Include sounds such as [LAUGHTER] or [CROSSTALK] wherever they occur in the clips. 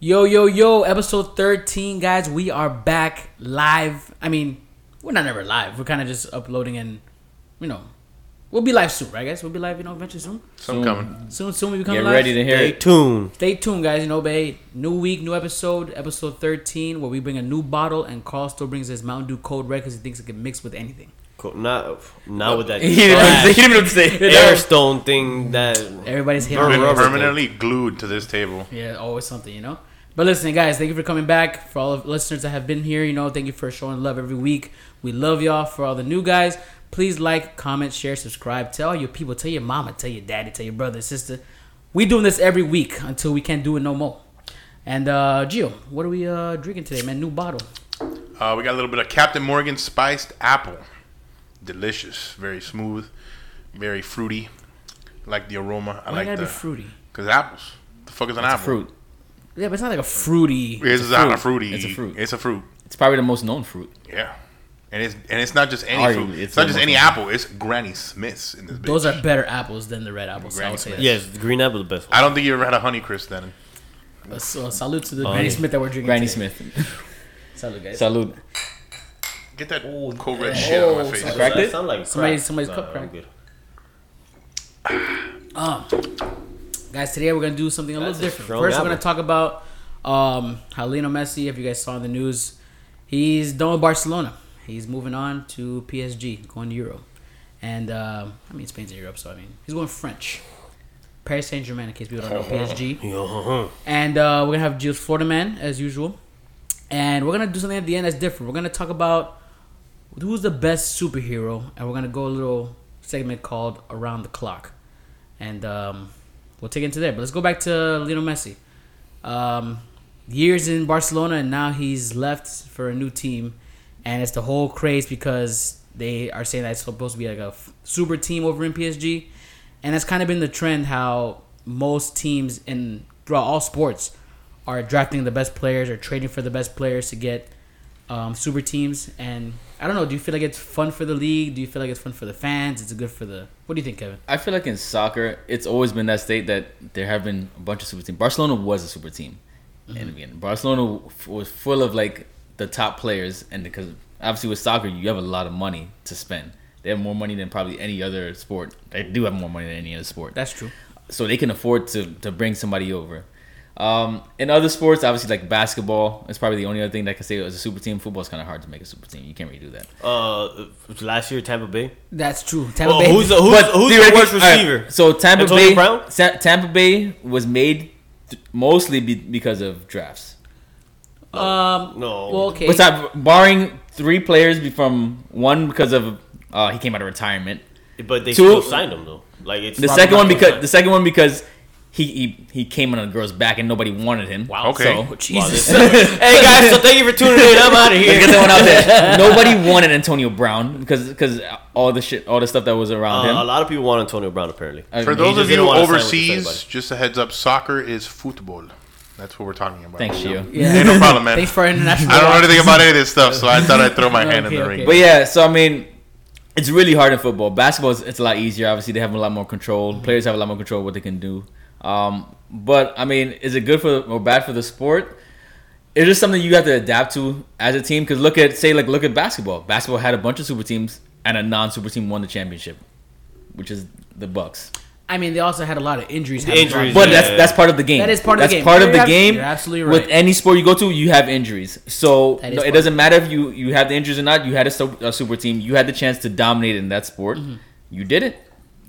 Yo, yo, yo, episode 13, guys. We are back live. I mean, we're not ever live. We're kind of just uploading and, you know, we'll be live soon, right, guys? We'll be live, you know, eventually soon. Some coming. Soon, soon we become Get live. ready to hear Stay it. tuned. Stay tuned, guys. You know, babe. New week, new episode, episode 13, where we bring a new bottle and Carl still brings his Mountain Dew Code Red because he thinks it can mix with anything. Cool. Not not with that He didn't even say- he didn't even say. airstone thing that Everybody's hitting Burn on Permanently glued to this table. Yeah, always something, you know. But listen, guys, thank you for coming back. For all of listeners that have been here, you know, thank you for showing love every week. We love y'all. For all the new guys, please like, comment, share, subscribe. Tell your people, tell your mama, tell your daddy, tell your brother, sister. We doing this every week until we can't do it no more. And uh Gio, what are we uh drinking today, man? New bottle. Uh, we got a little bit of Captain Morgan spiced apple. Delicious. Very smooth. Very fruity. like the aroma. I Why like gotta the. fruity? Because apples. The fuck is an It's a apple? fruit. Yeah, but it's not like a fruity. It's, a not a fruit. fruity. It's a fruit. It's a fruit. It's probably the most known fruit. Yeah. And it's and it's not just any Arguably, fruit. it's It's, not just any like- apple. It's Granny Smith's in this bitch. Those are better apples than the red apples. I Granny would say Smith. that. yes, the green apple the best one. I don't think you ever had a Honeycrisp then. Uh, So salute to the Oh, Granny yeah. Smith that we're drinking. Granny today. Smith. [LAUGHS] Salute, guys. Salute. Get that old, cold red shit out of my face. Cracked it? sound like Somebody- crack. somebody's Nah, cup cracked. good. Um, guys, today we're gonna do something a That's little different. strong First, we're gonna talk about um, how Lionel Messi. If you guys saw in the news, he's done with Barcelona. He's moving on to PSG, going to Euro, and um, I mean Spain's in Europe, so I mean he's going French. Paris Saint Germain, in case people don't know PSG. And uh, we're gonna have Jules Florida Man as usual, and we're gonna do something at the end that's different. We're gonna talk about who's the best superhero, and we're gonna go a little segment called Around the Clock, and um, we'll take it into there. But let's go back to Lionel Messi. Um, years in Barcelona, and now he's left for a new team, and it's the whole craze because they are saying that it's supposed to be like a f- super team over in PSG, and that's kind of been the trend how most teams in throughout all sports are drafting the best players or trading for the best players to get um, super teams. And I don't know, do you feel like it's fun for the league? Do you feel like it's fun for the fans? It's good for the. What do you think, Kevin? I feel like in soccer, it's always been that state that there have been a bunch of super teams. Barcelona was a super team in the mm-hmm. beginning. Barcelona was full of like the top players, and because obviously with soccer, you have a lot of money to spend. They have more money than probably any other sport. They do have more money than any other sport. That's true. so they can afford to to bring somebody over. Um, in other sports, obviously like basketball, it's probably the only other thing that I can say as a super team. Football is kind of hard to make a super team. You can't really do that. Uh, last year Tampa Bay. That's true. Tampa Well, Bay. who's the, who's, But who's the worst all right, receiver? so Tampa Antonio Bay, Brown? Tampa Bay was made th- mostly be- because of drafts. um, No. Well, okay. What's that? Barring three players from one because of uh, he came out of retirement. But they Two- still signed him though. Like it's The second one because signed. the second one because he he, he came on a girl's back and nobody wanted him. Wow. Okay. So, Jesus. [LAUGHS] this- hey guys, so thank you for tuning in. I'm out of Let's here. get that one out there. [LAUGHS] Nobody wanted Antonio Brown because because all the shit, all the stuff that was around Uh, a lot of people want Antonio Brown apparently. I For mean, those of you wanna sign with overseas, just a heads up: soccer is football. That's what we're talking about. Thanks, you know? Yeah. Ain't no problem, man. Thanks for our international. I don't know anything about any of this stuff, so I thought I'd throw my [LAUGHS] hand in Okay, the okay. ring. But yeah, so I mean, it's really hard in football. Basketball is it's a lot easier. Obviously, they have a lot more control. Players have a lot more control of what they can do. Um, but I mean, is it good for or bad for the sport? It's just something you have to adapt to as a team. Because look at say like look at basketball. Basketball had a bunch of super teams, and a non-super team won the championship, which is the Bucks. I mean, they also had a lot of injuries. Injuries, But Yeah. that's that's part of the game. That is part of the game. part of You're the abs- game. you're absolutely With any sport you go to, you have injuries. So no, it doesn't matter if you you have the injuries or not. You had a, su- a super team. You had the chance to dominate in that sport. Mm-hmm. You did it.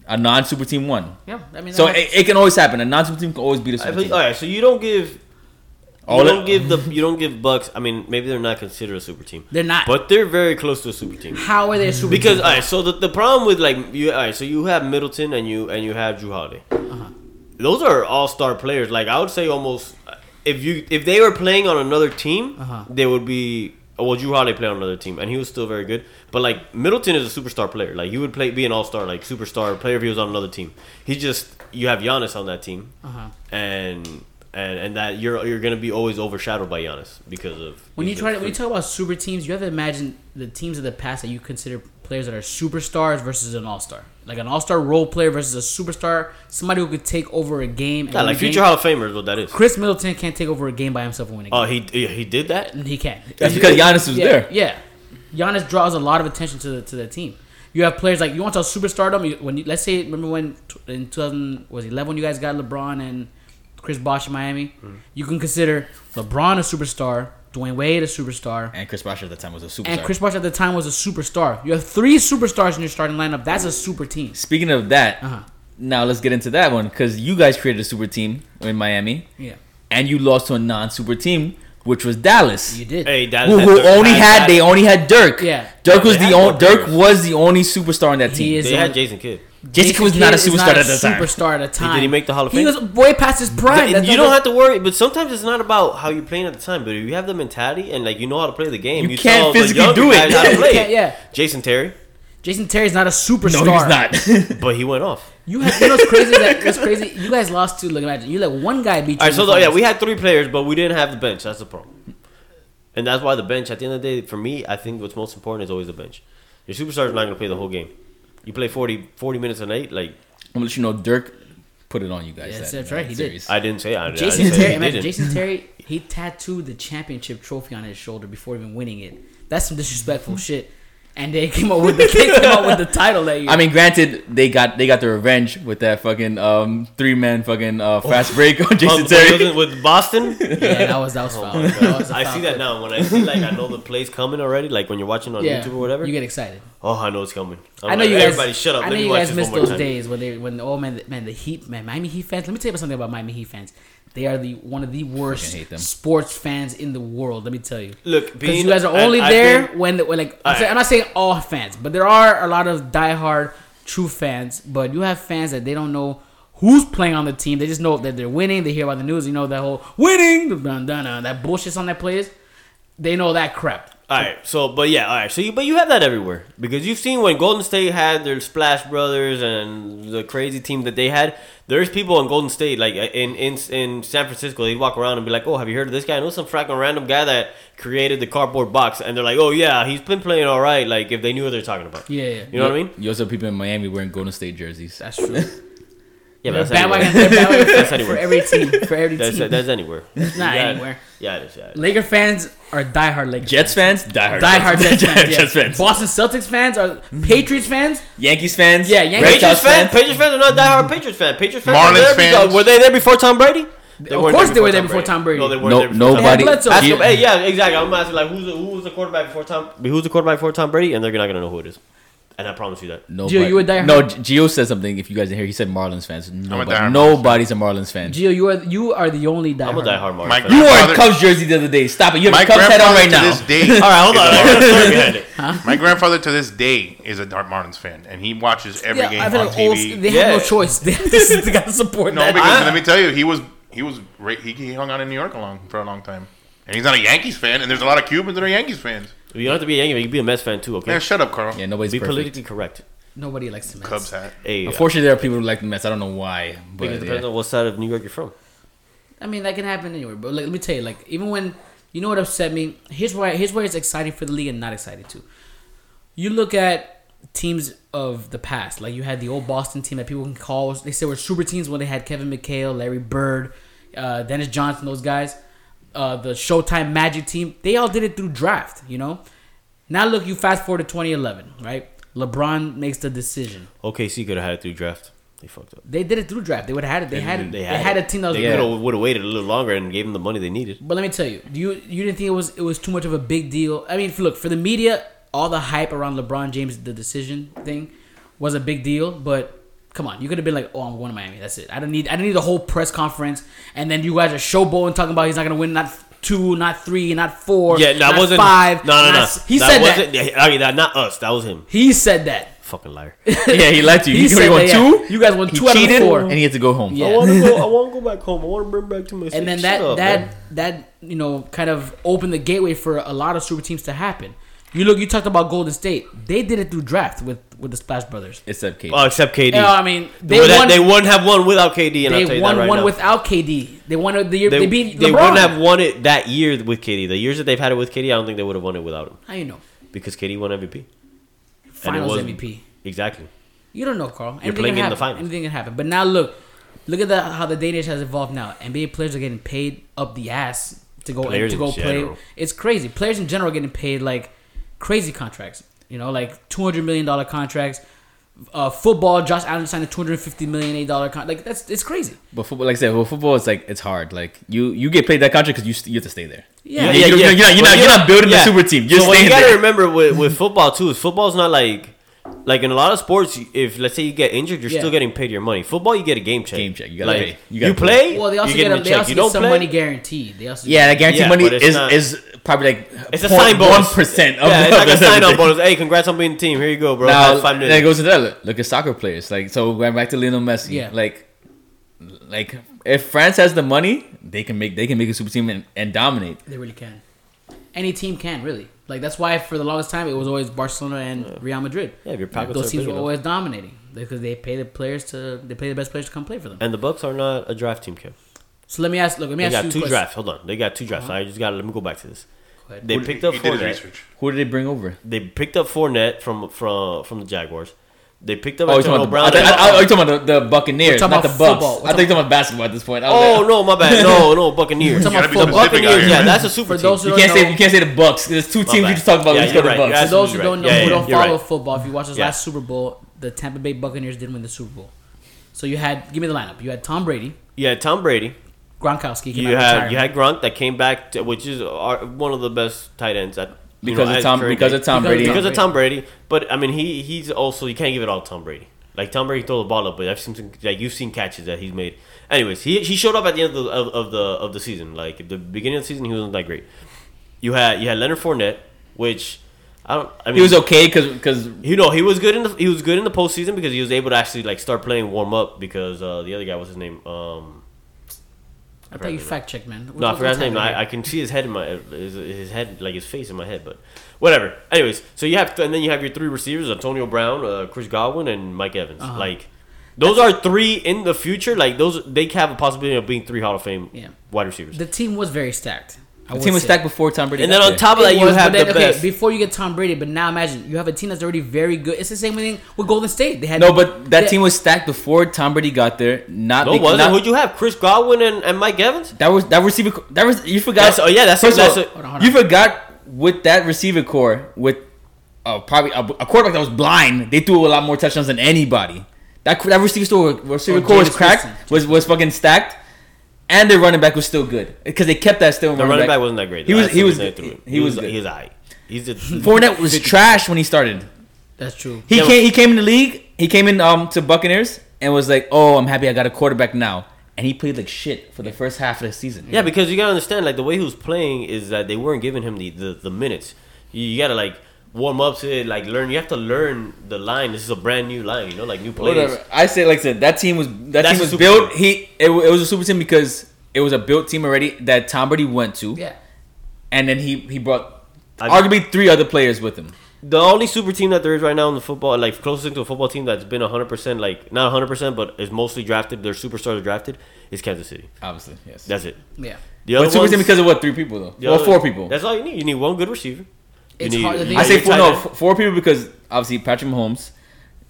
A non-super team won. Yeah, I mean, So it, it can always happen. A non-super team can always beat a I super feel- team. all right, so you don't give. All you don't give the you don't give Bucks. I mean, maybe they're not considered a super team, they're not. but they're very close to a super team. how are they a super? Because team? all right, so the, the problem with like you, all right, so you have Middleton and you and you have Jrue Holiday. Uh-huh. Those are all star players. Like I would say, almost if you if they were playing on another team, Uh-huh. they would be. Well, Jrue Holiday played on another team, and he was still very good. But like Middleton is a superstar player. Like he would play, be an all star, like superstar player if he was on another team. He just you have Giannis on that team, Uh-huh. and and and that you're you're gonna be always overshadowed by Giannis because of When you try to, when you talk about super teams, you have to imagine the teams of the past that you consider players that are superstars versus an all star. Like an all star role player versus a superstar, somebody who could take over a game. yeah, like future game. Hall of Famer is what that is. Khris Middleton can't take over a game by himself and win a oh, game. Oh, he he he did that. he can. That's because Giannis was yeah, there. Yeah, Giannis draws a lot of attention to the to the team. You have players like you want to talk superstardom. You, when you, let's say remember when t- in 2000 was 11 when you guys got LeBron and Chris Bosh in Miami. Mm-hmm. You can consider LeBron a superstar, Dwyane Wade a superstar, And Chris Bosh at the time was a superstar. and Chris Bosh at the time was a superstar. You have three superstars in your starting lineup. That's a super team. Speaking of that, Uh-huh. now let's get into that one because you guys created a super team in Miami, Yeah, and you lost to a non-super team, which was Dallas. you did. Hey, that who, who only had they only had Dirk. Yeah. Dirk was the only Dirk was the only superstar on that He team. is They the had Jason Kidd. Jason Kidd was not a Kidd is superstar at the time. Superstar at the time. Did he make the Hall of Fame? He was way past his prime. That's you don't have to worry, but sometimes it's not about how you're playing at the time. But if you have the mentality and like you know how to play the game, You tell can't the physically younger do it. how to play yeah. Jason Terry, Jason Terry's not a superstar. No, he's not. [LAUGHS] but he went off. You have, you know what's crazy? That what's crazy? You guys lost to. Look, imagine you let one guy beat you. All right, so the though, yeah, we had three players, but we didn't have the bench. That's the problem, and that's why the bench. At the end of the day, for me, I think what's most important is always the bench. Your superstar is not going to play the whole game. You play 40, 40 minutes a night, like I'm gonna let you know Dirk put it on you guys. Yeah, that- that's that right, he did. I didn't say I, I Jason didn't say Terry. he Imagine didn't. Jason [LAUGHS] Terry. He tattooed the championship trophy on his shoulder before even winning it. That's some disrespectful shit. And they came up with the they came up with the title that year. I mean, granted, they got they got the revenge with that fucking um, three man fucking uh, fast break on Jason Um, Terry. with Boston. [LAUGHS] yeah, that was that was foul. That was a I foul see that play. now. When I see like I know the play's coming already. Like when you're watching on Yeah, YouTube or whatever. you get excited. oh, I know it's coming. I'm I know like, you guys. Everybody, shut up. I know me you guys this miss those time. days when they when oh man man the Heat man Miami Heat fans. Let me tell you something about Miami Heat fans. They are the one of the worst hate them. sports fans in the world. Let me tell you. Look, Because you guys are only I've there been- when, when like I'm, Alright. saying, I'm not saying all fans, but there are a lot of diehard true fans. But you have fans that they don't know who's playing on the team. They just know that they're winning. They hear about the news. You know that whole winning, dun, dun, dun, that bullshit's on that plays. They know that crap. All right, so but yeah, all right, so you but you have that everywhere because you've seen when Golden State had their Splash Brothers and the crazy team that they had. There's people in Golden State like uh, in in in San Francisco. They'd walk around and be like, "Oh, have you heard of this guy? I know some fracking random guy that created the cardboard box." And they're like, "Oh yeah, he's been playing all right." Like if they knew what they're talking about. Yeah, yeah. You know what I mean? You also have people in Miami wearing Golden State jerseys. That's true. [LAUGHS] Yeah, but that's anywhere. they're [LAUGHS] That's for, anywhere. for every team. For every That's, team. that's anywhere. not Yeah, anywhere. Yeah, it is. Yeah, it is. Laker fans are diehard Lakers. Jets fans, diehard. Diehard Jets fans. [LAUGHS] Jets yeah. fans. Boston Celtics fans are Patriots fans. Yankees fans. Yeah, Yankees- Patriots Sox fans, Patriots fans are not diehard Patriots fans. Patriots fans, Marlins were, there fans. because- were they there before Tom Brady? They Of course they were there before Tom Brady. No, they weren't No- there before Tom nobody- Brady. Ask them, hey, yeah, exactly. I'm asking like who's the, who was the quarterback before Tom? Who was the quarterback before Tom Brady? And they're not gonna know who it is. And I promise you that. No, Gio, you a diehard- No, Gio said something. If you guys didn't hear, he said Marlins fans. Nobody, diehard Marlins nobody's a Marlins fan. Gio, you are you are the only diehard. I'm a diehard Marlins My fan. You wore a Cubs jersey the other day. Stop it. You have My a Cubs hat on right now. this day. [LAUGHS] All right, hold on. I got a story behind it. My grandfather to this day is a Dark Marlins fan, and he watches every Yeah, game on feel like old, TV. they have no choice. [LAUGHS] They, this [LAUGHS] they gotta support no, that. because I- let me tell you, he was he was ra- he, he hung out in New York a long for a long time, and he's not a Yankees fan. And there's a lot of Cubans that are Yankees fans. You don't have to be a Yankee. You can be a Mets fan too. Okay. Man, shut up, Carl. Yeah, nobody's be perfect. politically correct. Nobody likes the Mets. Cubs hat. Hey, Unfortunately, there are people who like the Mets. I don't know why, because but it depends yeah. on what side of New York you're from. I mean, that can happen anywhere. But like, let me tell you, like, even when you know what upset me, here's why. Here's where it's exciting for the league and not exciting too. You look at teams of the past, like you had the old Boston team that people can call. They say were super teams when they had Kevin McHale, Larry Bird, uh, Dennis Johnson, those guys. Uh, the Showtime Magic team, they all did it through draft. You know. Now look, you fast forward to 2011, right? LeBron makes the decision. OKC could have had it through draft. They fucked up. They did it through draft. They would have had it. They, had, They they had, it. a team that was They Yeah. would have waited a little longer and gave them the money they needed. But let me tell you, you you didn't think it was it was too much of a big deal? I mean, look for the media, all the hype around LeBron James, the decision thing, was a big deal. But come on, you could have been like, "Oh, I'm going to Miami. That's it. I don't need I don't need the whole press conference." And then you guys are showboating, talking about he's not going to win not two, not three, not four, Yeah, that not wasn't five. No, no, not no. s- He that said wasn't, that. Yeah, I mean, that not us. That was him. He said that. Fucking liar. yeah, he lied to you. [LAUGHS] He He, said he won that, yeah. two. You guys won He two out of four. and he had to go home. Yeah. I want to go. I want to go back home. I want to bring back to my. and then Shut that up, that man. that you know kind of opened the gateway for a lot of super teams to happen. You look. You talked about Golden State. They did it through draft with with the Splash Brothers. Except KD. Oh, except KD. Yeah, I mean, they Well, won. they wouldn't have won without KD, and I'll tell they you won that right one now. without KD. They won it the year they, they, beat they LeBron. wouldn't have won it that year with KD. The years that they've had it with KD, I don't think they would have won it without him How you know? because KD won MVP. Finals wasn't- MVP. Exactly. You don't know, Carl. Anything playing can in the happen. finals. Anything can happen. But now look, look at the, how the day age has evolved. Now NBA players are getting paid up the ass to go Players to go in play. general. It's crazy. Players in general are getting paid like crazy contracts. You know, like two hundred million dollar contracts. Uh, football, Josh Allen signed a two hundred fifty million eight dollar contract. Like that's it's crazy. But football, like I said, well, football is like it's hard. Like you, you get paid that contract because you, st- you have to stay there. Yeah. You- you- You're, not, you're, not, you're not building yeah. a super team. You're so what you gotta there. remember with, with football too is football's not like like in a lot of sports. If let's say you get injured, you're Yeah. still getting paid your money. Football, you get a game check. Game check. You gotta like, pay. You You, gotta pay. play. Well, they also you're get getting a, a they check. also You get don't some play. money guaranteed. They also Yeah, the guaranteed Yeah, money but it's is not- is probably like It's a sign bonus. one percent. Yeah, it's like a [LAUGHS] sign up bonus. Hey, congrats on being the team. Here you go, bro. Now, Have five then it minutes. goes to that. Look, look at soccer players. Like so, going back to Lionel Messi. Yeah. Like, like if France has the money, they can make they can make a super team and, and dominate. They really can. Any team can really. Like that's why for the longest time it was always Barcelona and Real Madrid. Yeah, if your pockets Those teams were enough. always dominating because they pay the players to they pay the best players to come play for them. And the Bucks are not a draft team, Kev. So let me ask. Look, let me They ask got you two a question. drafts. Hold on, they got two drafts. Uh-huh. I just got. to Let me go back to this. They Who- picked up he did his Fournette. Who did they bring over? They picked up Fournette from from from the Jaguars. They picked up Oh, you're Antonio talking Brown. about, the, I, I, oh, I, you're talking about the, the Buccaneers, talking not the Bucks. I think you're talking about basketball at this point. Oh like, no, my bad. [LAUGHS] No, no, Buccaneers. We're talking about The football. specific out Buccaneers, here. yeah, that's a super For team. those who you can't know, say you can't say the Bucks. There's two teams bad. you just talked about. Yeah, Let's you're go to the right. Bucks. You're for those who don't know, who don't follow football, if you watch this last Super Bowl, the Tampa Bay Buccaneers didn't win the Super Bowl. So you had give me the lineup. You had Tom Brady, Yeah, Tom Brady. Gronkowski. Came You out had retirement. you had Gronk that came back, to, which is our, one of the best tight ends at you because know, of Tom. current Because of Tom Because Brady. Because of Tom Brady. But I mean, he he's also you can't give it all to Tom Brady. Like Tom Brady throw the ball up, but I've seen some, like you've seen catches that he's made. Anyways, he he showed up at the end of the of, of the of the season. Like at the beginning of the season, he wasn't that great. You had you had Leonard Fournette, which I don't. I mean, He was okay because because You know, he was good in the he was good in the postseason because he was able to actually like start playing warm up because uh, the other guy was his name. Um, I thought you fact checked, man. no, I forgot his name. I, I can see his head in my his, his head like his face in my head, but whatever. Anyways, so you have and then you have your three receivers: Antonio Brown, uh, Chris Godwin, and Mike Evans. Uh-huh. Like those are three in the future. Like those, they have a possibility of being three Hall of Fame Yeah. wide receivers. the team was very stacked. I the team was say. stacked before Tom Brady. and then on top of that, you was, have but the then, okay, best. before you get Tom Brady, but now imagine you have a team that's already very good. It's the same thing with Golden State. They had No, but that they- team was stacked before Tom Brady got there. Not no, bec- wasn't. Who'd you have? Chris Godwin and, and Mike Evans. That was that receiver. That was you forgot. That's- oh, yeah, that's- first that's of a- Hold on, hold you forgot with that receiver core with uh, probably a, a quarterback that was blind. They threw a lot more touchdowns than anybody. That that receiver store receiver Oh, core was cracked. Was was fucking stacked, and their running back was still good because they kept that still. The running back wasn't that great. He was That's he was reason I threw it. he was he good. was alright. He's a [LAUGHS] Fournette was trash when he started. That's true. He Yeah, came. He came in the league. He came in um to Buccaneers and was like, "Oh, I'm happy I got a quarterback now." And he played like shit for the first half of the season. Yeah, because you gotta understand, like the way he was playing is that they weren't giving him the the, the minutes. You, you gotta like warm up to it, like learn. You have to learn the line. This is a brand new line, you know, like new players. Whatever. I say, like I said, that team was that That's team was built. team. He it, it was a super team because it was a built team already that Tom Brady went to, Yeah. and then he he brought I- arguably three other players with him. The only super team that there is right now in the football, like closest to a football team that's been hundred percent, like not hundred percent, but is mostly drafted. Their superstars are drafted. Is Kansas City. Obviously, yes. That's it. Yeah. The but super ones, team because of what? Three people though. the Well, other- four people. That's all you need. You need one good receiver. You It's need- hard- you I say four. No, four people because obviously Patrick Mahomes.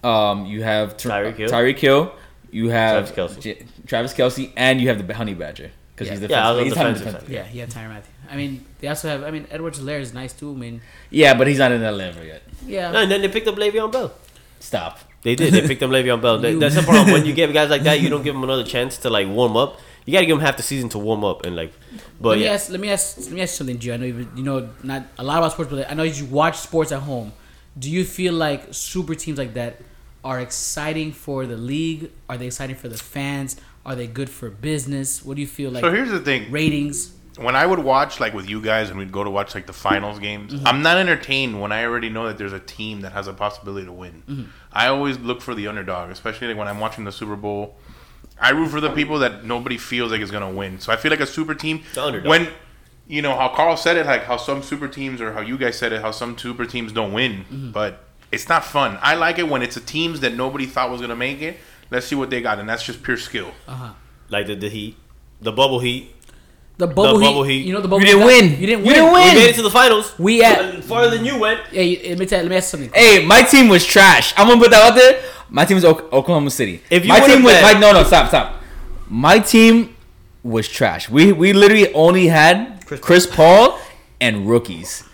Um, you have Ty- Tyreek Hill. Tyreek Hill. You have Travis Kelce. J- Travis Kelce, and you have the Honey Badger because Yeah. he's the Yeah, I was he's defensive defensive. Yeah, he had Tyrann Mathieu. I mean, they also have. I mean, Edwards Helaire is nice too. I mean, Yeah, but he's not in that level yet. yeah. No, and then they picked up Le'Veon Bell. Stop. They did. They picked up Le'Veon Bell. That- [LAUGHS] That's the problem. When you [LAUGHS] give guys like that, you don't give them another chance to like warm up. You got to give them half the season to warm up and like. But let me yeah, ask. Let me ask. Let me ask you something, Gio. I know you, you know not a lot about sports, but I know you watch sports at home. Do you feel like super teams like that are exciting for the league? Are they exciting for the fans? Are they good for business? What do you feel like? So here's the thing: ratings. when I would watch like with you guys and we'd go to watch like the finals games, Mm-hmm. I'm not entertained when I already know that there's a team that has a possibility to win. Mm-hmm. I always look for the underdog, especially like when I'm watching the Super Bowl. I root for the people that nobody feels like is gonna win. So I feel like a super team when you know how Carl said it, like how some super teams or how you guys said it, how some super teams don't win, Mm-hmm. but it's not fun. I like it when it's a teams that nobody thought was gonna make it. Let's see what they got, and that's just pure skill. Like the, the Heat, the bubble Heat. The bubble, The heat, bubble heat. You know the bubble. You didn't heat guy? win. You didn't You win. didn't win. We made it to the finals. We at- farther than you went. Hey, let me tell. Let me ask something. Hey, my team was trash. I'm gonna put that out there. My team was Ok- Oklahoma City. If you my would've team was bet- my, no no stop stop. My team was trash. We we literally only had Chris Chris, Paul and rookies,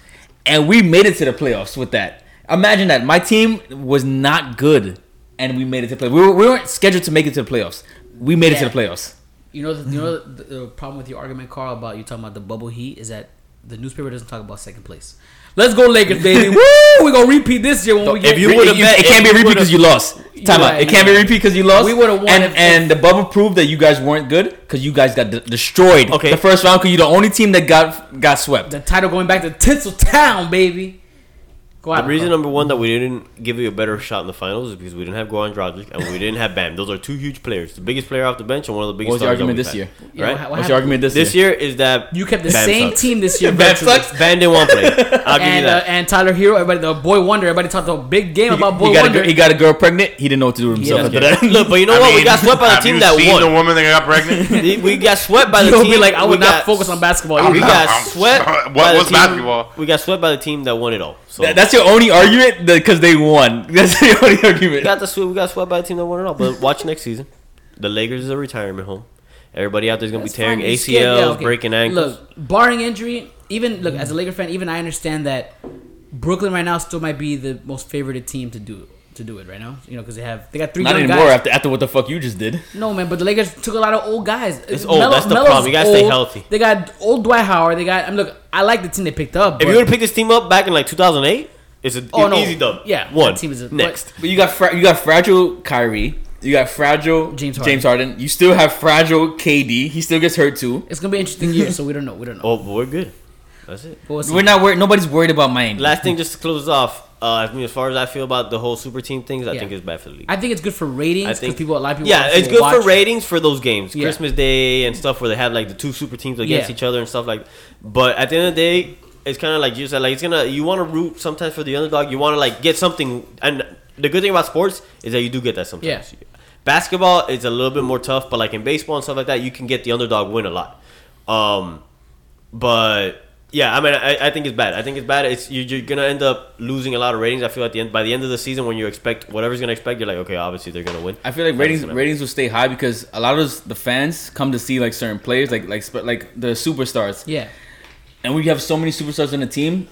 and we made it to the playoffs with that. Imagine that. My team was not good, and we made it to play. We, were, we weren't scheduled to make it to the playoffs. We made it to the playoffs. You know, the, you know mm-hmm. the, the problem with your argument, Carl, about you talking about the bubble heat is that the newspaper doesn't talk about second place. Let's go Lakers, baby! [LAUGHS] Woo! We gonna repeat this year when we If get. you would've it can't be a repeat because you lost. Time out. Right, It can't be a repeat because you lost. We would've won And, if- and the bubble proved that you guys weren't good because you guys got de- destroyed. Okay. The first round because you're the only team that got got swept. the title going back to Tinseltown, baby. Go The reason number one that we didn't give you a better shot in the finals is because we didn't have Goran Dragic and we didn't have Bam. Those are two huge players, the biggest player off the bench and one of the biggest. What was your stars that argument we've this had. year? Yeah, Right? what- what What's your argument this, This year? This year is that You kept the Bam same sucks. team this year. Bam virtually. sucks? Bam didn't want to play. I'll give you And uh, that. and Tyler Herro, everybody, the boy wonder, everybody talked a big game He, about boy he got a, wonder. girl- he got a girl pregnant. He didn't know what to do with himself Yeah. after that. Look, but you know [LAUGHS] I what? we mean, got swept by the have team you that seen won. the woman that got pregnant? [LAUGHS] we got swept by the [LAUGHS] You'll team. be like, I would not focus on basketball. We got swept. what was basketball? We got swept by the team that won it all. So That's your only argument because they won. [LAUGHS] That's the only argument. we got the sweep. We got swept by the team that won it all. But watch next season. The Lakers is a retirement home. Everybody out there's gonna That's be tearing fine. ACLs, yeah, okay. breaking ankles. Look, barring injury, even look as a Laker fan, even I understand that Brooklyn right now still might be the most favored team to do to do it right now. You know, because they have they got three Not young anymore guys. after after what the fuck you just did. No man, but the Lakers took a lot of old guys. It's old. That's the problem. You gotta stay healthy. They got old Dwight Howard. They got. I mean, look, I like the team they picked up. If you would have picked this team up back in like 2008, it's an Oh, no. easy dub. Yeah, one. team is a- next. But you got fra- you got fragile Kyrie. You got fragile James James Harden. Harden. You still have fragile KD. He still gets hurt too. it's gonna be an interesting year, so we don't know. We don't know. Oh, but we're good. That's it. We'll see. We're not worried. Nobody's worried about Miami. Last thing, just to close off. Uh, I mean, as far as I feel about the whole super team things, I Yeah. think it's bad for the league. I think it's good for ratings I think people, a lot of people. Yeah, it's good will for ratings for those games, Yeah. Christmas Day and stuff where they have like the two super teams against Yeah. each other and stuff like. But at the end of the day, it's kind of like you said, like it's gonna you want to root sometimes for the underdog. You want to like get something, and the good thing about sports is that you do get that sometimes. Yeah. Basketball is a little bit more tough, but like in baseball and stuff like that, you can get the underdog win a lot. Um, but yeah, I mean, I, I think it's bad. I think it's bad. It's you're, you're gonna end up losing a lot of ratings. I feel at the end by the end of the season when you expect whatever's gonna expect, you're like, okay, obviously they're gonna win. I feel like ratings ratings will stay high because a lot of those, the fans come to see like certain players, like like sp- like the superstars, Yeah, and we have so many superstars on the team.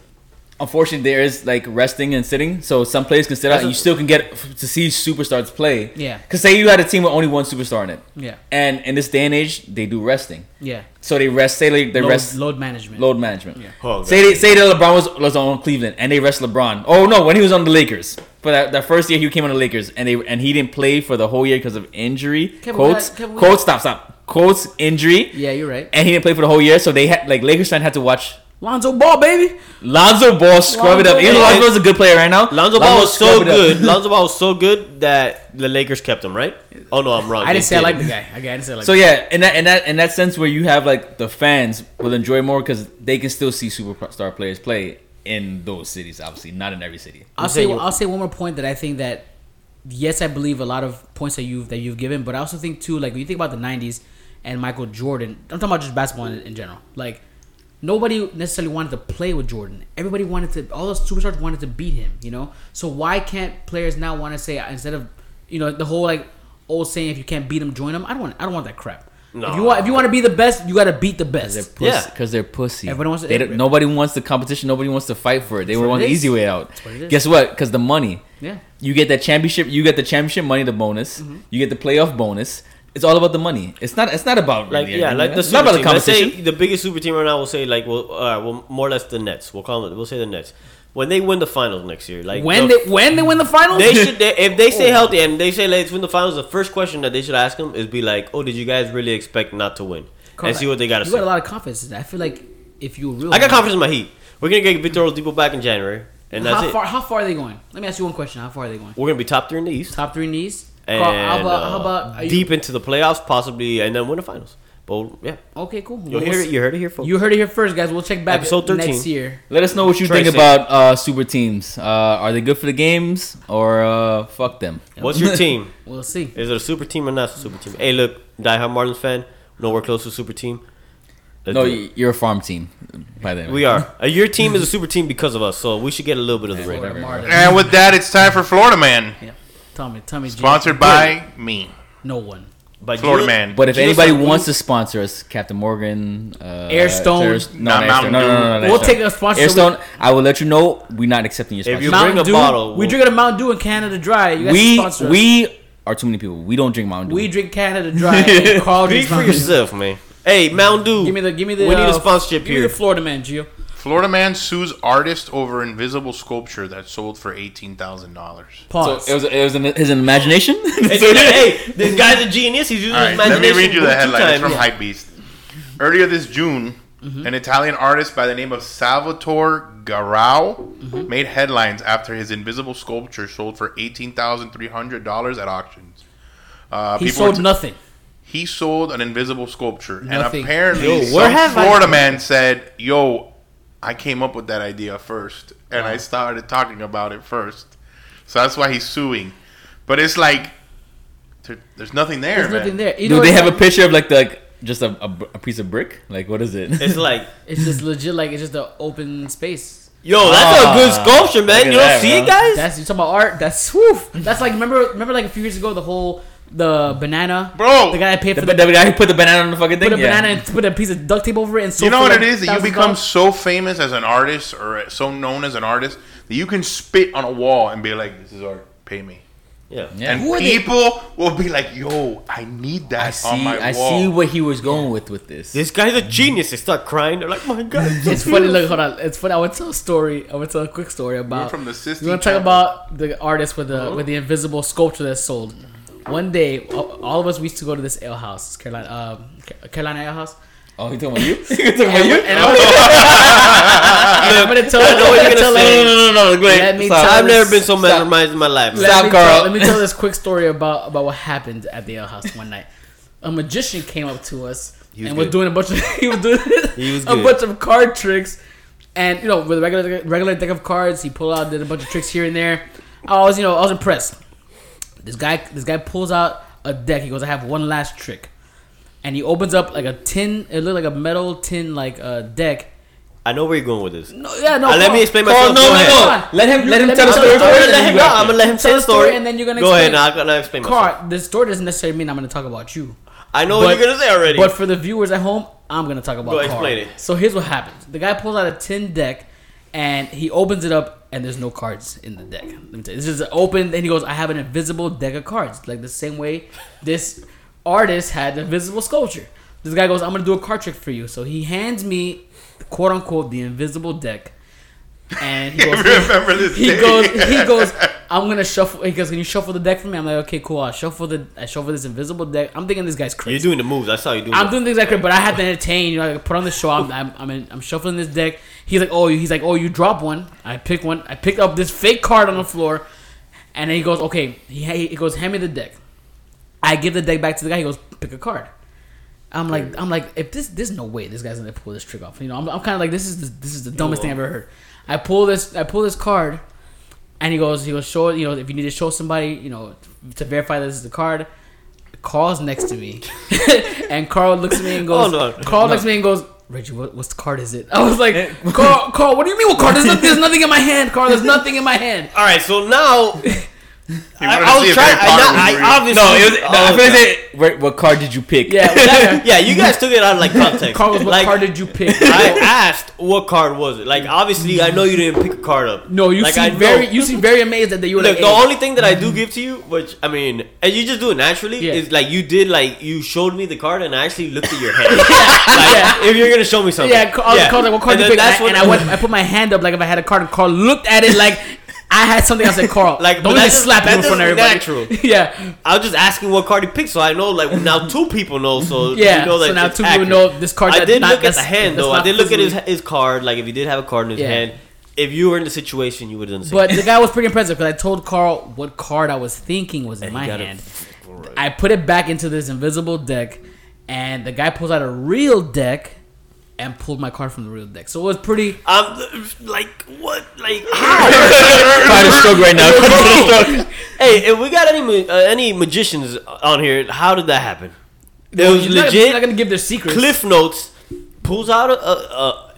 Unfortunately, there is like resting and sitting, so some players can sit out, That's and a- you still can get to see superstars play. Yeah. Because say you had a team with only one superstar in it, yeah, and in this day and age, they do resting. yeah. So they rest. Say they, they load, rest load management. load management. Yeah. Oh, say they, say that LeBron was, was on Cleveland and they rest LeBron. Oh no, when he was on the Lakers. But that, that first year he came on the Lakers and they and he didn't play for the whole year because of injury. Kevin, quotes got- we quotes stop stop quotes injury. Yeah, you're right. And he didn't play for the whole year, so they had like Lakers fan had to watch Lonzo Ball, baby. Lonzo Ball scrub it up. Lonzo Even though Ball. A good player right now. Lonzo Ball was so scrub it up. good. [LAUGHS] Lonzo Ball was so good that the Lakers kept him, right? Oh no, I'm wrong. I didn't say I like the guy. Okay, I didn't say I like. So the guy. yeah, in that in that in that sense where you have like the fans will enjoy more because they can still see superstar players play in those cities. Obviously, not in every city. I'll say saying I'll say one more point that I think that yes, I believe a lot of points that you've that you've given, but I also think too like when you think about the '90s and Michael Jordan. I'm talking about just basketball in, in general. Like nobody necessarily wanted to play with Jordan. Everybody wanted to. All the superstars wanted to beat him. You know. So why can't players now want to say instead of you know the whole like old saying if you can't beat them, join them. I don't want. I don't want that crap. No. If you want, if you want to be the best, you got to beat the They're best. pussy, Yeah. because they're pussy. Everybody wants to- They don't- nobody wants the competition. Nobody wants to fight for it. They That's were on the easy way out. what it is. Guess what? Because the money. Yeah. You get that championship. You get the championship money, the bonus. Mm-hmm. You get the playoff bonus. It's all about the money. It's not. It's not about Like really yeah, everything like the it's not super about the team. Let's say the biggest super team right now. We'll say like well, uh, well, more or less the Nets. We'll call them. We'll say the Nets when they win the finals next year. Like When the- they when they win the finals, they should they, if they stay [LAUGHS] healthy and they say let's win the finals. The first question that they should ask them is be like, oh, did you guys really expect not to win? and see what they got to You say. got a lot of confidence. in that. I feel like if you real, I got confidence in my Heat. We're gonna get Victor Oladipo back in January, and that's how it. How far are they going? Let me ask you one question. How far are they going? We're gonna be top three in the East. Top three knees. And how about? how uh, about? Are you, deep into the playoffs, possibly, and then win the finals. But yeah, Okay, cool. you We'll hear it. You heard it here, folks. You heard it here first, guys. We'll check back Episode 13. next year. Let us know what you Trace think about uh, super teams. Uh, are they good for the games or uh, fuck them? What's your team? [LAUGHS] We'll see. Is it a super team or not a super team? Hey, look, diehard Marlins fan. Nowhere close to a super team. Let's No, do it. y- you're a farm team. By the way, we are. [LAUGHS] Uh, your team is a super team because of us, so we should get a little bit of the ring. Florida And with that, it's time for Florida Man, Yeah. Tell me, tell me. Jay. sponsored by me, no one. But Florida you- Man. But if You anybody wants to sponsor us, Captain Morgan, uh, Airstone. Air- Nah, no, Mountain no, no, no, no, no, We'll take a sponsorship. Airstone. I will let you know. We're not accepting your If you Mountain bring a Dew. bottle, we we'll- drink a Mountain Dew in Canada Dry. You guys we sponsor us. we are too many people. We don't drink Mountain Dew. we drink Canada Dry. [LAUGHS] and Carl drinks for Mountain Dew. yourself, man. Hey, Mountain Dew. Give me the give me the. We need a uh, sponsorship give me here. the Florida man, Gio. Florida Man sues artist over invisible sculpture that sold for eighteen thousand dollars. So Pause. it was it was in his imagination. [LAUGHS] Hey, hey, [LAUGHS] this guy's a genius. He's using All his right, let me read you the headline. It's times. from Hypebeast. Earlier this June, Mm-hmm. an Italian artist by the name of Salvatore Garau Mm-hmm. made headlines after his invisible sculpture sold for eighteen thousand three hundred dollars at auctions. Uh, he people sold were- nothing. he sold an invisible sculpture, Nothing. and apparently, Yo, some where I- Florida man said, "Yo, I came up with that idea first, and I started talking about it first. So that's why he's suing. But it's like there, there's nothing there. There's man. nothing there. You Do know they what's have a picture of like the like, just a, a, a piece of brick? Like what is it? [LAUGHS] It's like, [LAUGHS] It's just legit. Like it's just an open space. yo, that's Ah, a good sculpture, man. You don't that, see it, guys? That's you talking about art. That's woof. That's like remember remember like a few years ago the whole the banana Bro, the guy I paid for the, the, guy who put the banana on the fucking thing. put a yeah. banana and put a piece of duct tape over it and sold You know for what like it is? That you $1,000. become so famous as an artist or so known as an artist that you can spit on a wall and be like, "This is art. Pay me." Yeah. Yeah. And Who are they- people will be like, "Yo, I need that I see. on my I wall." see what he was going with with this. This guy's a genius. They start crying. They're like, my God. [LAUGHS] it's It's funny. Look, hold on. It's funny. I would tell a story. I would tell a quick story about. from the Sistine You want to talk about the artist with the with the invisible sculpture that's sold? One day, all all of us we used to go to this ale house, Carolina, um, Ca- Carolina Ale House. oh, he talking about you? [LAUGHS] he talking about you? and I was, and [LAUGHS] I'm gonna tell. I know what you're gonna tell- say. no, no, no, no, wait. Let me Stop. tell I've never been so Stop. mesmerized in my life. Let Stop, me Carl. Tell, let me tell [LAUGHS] this quick story about about what happened at the ale house one night. A magician came up to us was and was good. doing a bunch of he was doing He was a bunch of card tricks, and you know with a regular regular deck of cards, he pulled out did a bunch of tricks here and there. I was you know I was impressed. This guy this guy pulls out a deck. He goes, I have one last trick, and he opens up like a tin. It looked like a metal tin like uh, deck. I know where you're going with this. No, yeah, no. Uh, let me explain Carl, myself. no, Go no, ahead. no. Let him- let him me tell the tell story I'm gonna let him, go no. I'm gonna let him Tell tell the the story. story and then you're gonna Go ahead. explain. Now I'm gonna explain myself. Car, the story doesn't necessarily mean I'm going to talk about you. I know what you're gonna say already. But for the viewers at home, I'm gonna talk about. Go Carl. explain it. So here's what happens: the guy pulls out a tin deck, and he opens it up, and there's no cards in the deck. Let me tell you, this is open, and he goes, "I have an invisible deck of cards, like the same way this artist had the invisible sculpture." This guy goes, "I'm gonna do a card trick for you." So he hands me, quote unquote, the invisible deck, and he [LAUGHS] goes, remember this. he goes, he goes. I'm gonna shuffle. He goes, can you shuffle the deck for me? I'm like, okay, cool. I shuffle the, I shuffle this invisible deck. I'm thinking this guy's crazy. you're doing the moves. I saw you doing. I'm it. doing things like that, but I have to entertain. You know, like put on the show. I'm, I'm, I'm, in, I'm shuffling this deck. He's like, oh, he's like, oh, you drop one. I pick one. I picked up this fake card on the floor, and then he goes, okay. He, he goes, hand me the deck. I give the deck back to the guy. He goes, pick a card. I'm like, I'm like, if this, there's no way this guy's gonna pull this trick off. You know, I'm, I'm kind of like, this is the, this is the dumbest thing I've ever heard. I pull this, I pull this card, and he goes, he goes, show. You know, if you need to show somebody, you know, to verify this is the card. Carl's next to me, [LAUGHS] and Carl looks at me and goes, Hold on. Carl looks at me and goes, Reggie, what what's the card is it? [LAUGHS] I was like, eh. Carl, Carl, what do you mean what card? There's, no, there's nothing in my hand, Carl. There's nothing in my hand. [LAUGHS] All right, so now I, I was trying. Harry I, Potter not, was I obviously. No, it was. No, oh, I oh, feel like say, what, what card did you pick? Yeah, [LAUGHS] whatever. yeah, you guys took it out of like context. [LAUGHS] Carl, what like, card did you pick? I asked what card was it. Like obviously, I know you didn't pick a card up. no, you like, I seem know. very, you seem very amazed that you were Look, like, the "Hey." only thing that I do mm-hmm. give to you, which I mean, and you just do it naturally, Yeah. is like you did, like you showed me the card, and I actually looked at your head. [LAUGHS] like, if you're gonna show me something, Yeah, Carl, Carl was like, what card And did you pick? And, I, and I went, I put my hand up like if I had a card, and Carl looked at it like I had something. I said, Carl, Like, like, don't just slap that in front of everybody. natural. [LAUGHS] yeah, I was just asking what card he picked, so I know. Like now, two people know. So [LAUGHS] yeah. you know that so now two people know this card. I did not- look at the hand though. I did look at his his card. Like if he did have a card in his Yeah. hand, if you were in the situation, you would have done the same. But the guy was pretty impressive because I told Carl what card I was thinking was in And my it hand. I put it back into this invisible deck, and the guy pulls out a real deck and pulled my card from the real deck. So it was pretty. I'm like what? Like how? Trying to stroke right now. Trying to stroke. hey, if we got any uh, any magicians on here, how did that happen? It was You're not- legit. you're not gonna give their secrets. Cliff Notes pulls out a, a,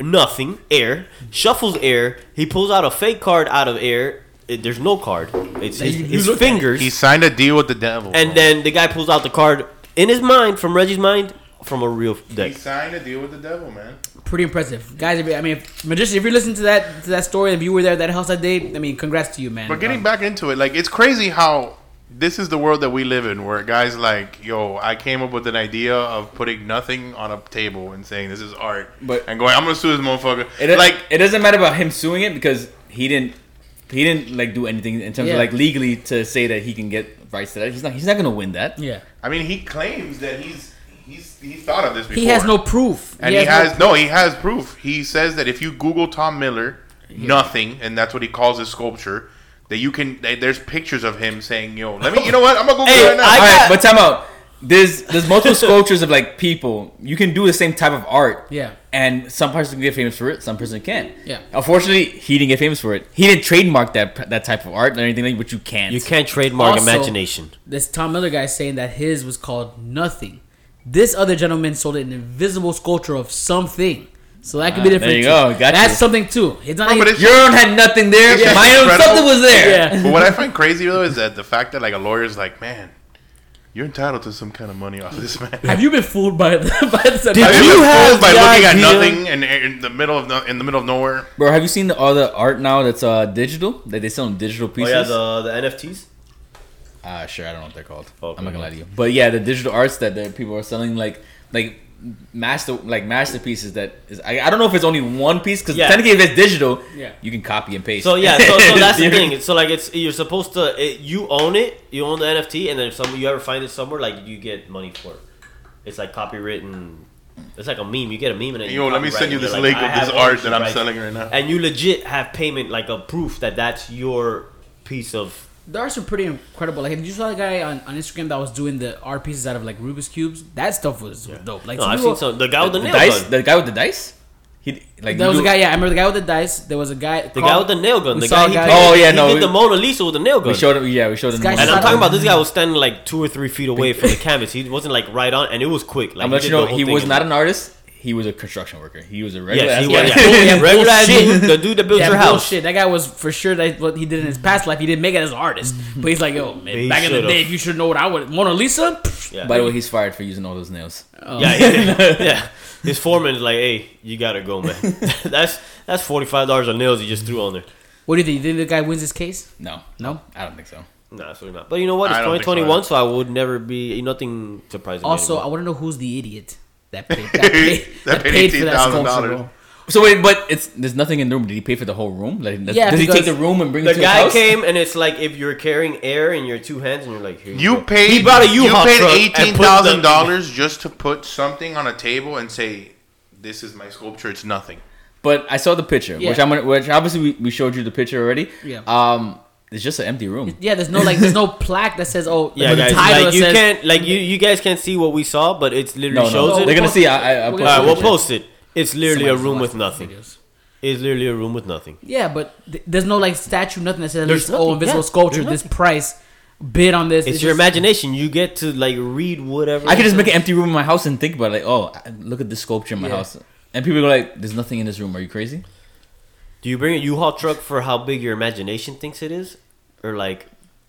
a nothing air, shuffles air. He pulls out a fake card out of air. It, there's no card. It's his, You- you his look at it. fingers. He signed a deal with the devil. and bro. then the guy pulls out the card in his mind from Reggie's mind from a real deck. he signed a deal with the devil, man. Pretty impressive, guys. If, I mean, if, magician, if you're listening to that to that story, if you were there at that house that day, I mean, congrats to you, man. But getting Um, back into it, like it's crazy how this is the world that we live in, where guys like, yo, I came up with an idea of putting nothing on a table and saying this is art, But- and going, I'm gonna sue this motherfucker. It, like, it doesn't matter about him suing it because he didn't he didn't like do anything in terms Yeah. of like legally to say that he can get rights to that. He's not he's not gonna win that. yeah, I mean, he claims that he's he's he's thought of this before. he has no proof, and he, has, no, he has proof. He says that if you Google Tom Miller, nothing, and that's what he calls his sculpture. That you can, that there's pictures of him saying, "Yo, let me." You know what? I'm gonna Google Hey, it right now. I All right, but time out. There's there's multiple sculptures of like people. You can do the same type of art. Yeah. And some person can get famous for it, some person can't. Yeah. Unfortunately, he didn't get famous for it. He didn't trademark that that type of art or anything like but you can't. You can't trademark Also- imagination. This Tom Miller guy is saying that his was called nothing. This other gentleman sold an invisible sculpture of something. So that could be Ah, different. there you too. go, got That's you. something too. It's not. No, even- it's- Your own had nothing there. Yeah. My own something was there. Yeah. But what I find crazy though is that the fact that like a lawyer's like, man, you're entitled to some kind of money off this man. Have you been fooled by the [LAUGHS] by the? Did Have you been have fooled by the looking at nothing and in the middle of no, in the middle of nowhere? Bro, have you seen the, all the art now that's uh digital? That they sell in digital Oh pieces? yeah, the the NFTs. Ah, sure. I don't know what they're called. Okay. I'm not gonna lie to you. But yeah, the digital arts that the people are selling, like like master like masterpieces. That is, I, I don't know if it's only one piece because Yeah. technically if it's digital, Yeah. you can copy and paste. So yeah, so, so [LAUGHS] that's the thing. So like it's you're supposed to it, you own it, you own the NFT, and then if some you ever find it somewhere, like you get money for it. It's like copywritten. It's like a meme. You get a meme and then Yo, let me send you this You're link like, of this art that I'm rights. selling right now. and you legit have payment like a proof that that's your piece of. The are some pretty incredible. Like, if you saw the guy on, on Instagram that was doing the art pieces out of like Rubik's cubes, that stuff was, was dope. Like, No, I've people- seen some. The guy with the, the nail dice, gun. the guy with the dice. He like there was you a guy. Yeah, I remember the guy with the dice. There was a guy. The guy with the nail gun. The saw guy. a He guy- painted- Oh, yeah, he no, did we- the Mona Lisa with the nail gun. We showed him. Yeah, we showed him. guy the- and I'm talking him. about this guy was standing like two or three feet away from the canvas. He wasn't like right on, and it was quick. Like I'm he let you know he was not an artist. He was a construction worker. He was a regular. Yes, he was. Yeah, Yeah, regular ass bullshit. the dude that built Yeah, your house. bullshit. That guy was for sure that what he did in his past life. He didn't make it as an artist, mm-hmm. but he's like, yo, man, He back in the day, if you should know what I would, Mona Lisa. Yeah. By the way, he's fired for using all those nails. Oh. Yeah, yeah, [LAUGHS] yeah. His foreman's like, "Hey, you gotta go, man. [LAUGHS] [LAUGHS] that's that's forty five dollars on nails you just threw on there." What do you think? You think the guy wins his case? No, No. I don't think so. Nah, absolutely not. But you know what? It's I don't twenty think so twenty one, so I would never be nothing surprising. me Also, I want to know who's the idiot that paid that paid, [LAUGHS] That that paid paid for that sculpture. bro. So wait, but it's there's nothing in the room. Did he pay for the whole room? Like, Yeah, does he take the room and bring the it to his guy house? came and it's like if you're carrying air in your two hands and you're like, Here you, You paid. He brought a you U-Haul paid truck and eighteen put dollars just to put something on a table and say, "This is my sculpture. It's nothing." But I saw the picture, Yeah. which I'm gonna, which obviously we, we showed you the picture already. Yeah. Um, it's just an empty room. Yeah, there's no like, there's no [LAUGHS] plaque that says, oh, Yeah, with guys, the title like you says, can't, like you, you guys can't see what we saw, but it's literally No, shows no, it. they're gonna see. I, I, I'll We're post gonna- All right, the we'll post it. It's literally a room with nothing. videos. It's literally a room with nothing. Yeah, but th- there's no like statue, nothing that says There's least, oh, nothing, invisible yeah, sculpture, this price, bid on this. It's, your just- imagination. You get to like read whatever. I could just make an empty room in my house and think about it, like, oh, look at this sculpture in my Yeah. house, and people go like, "There's nothing in this room. Are you crazy?" Do you bring a U-Haul truck for how big your imagination thinks it is, or like,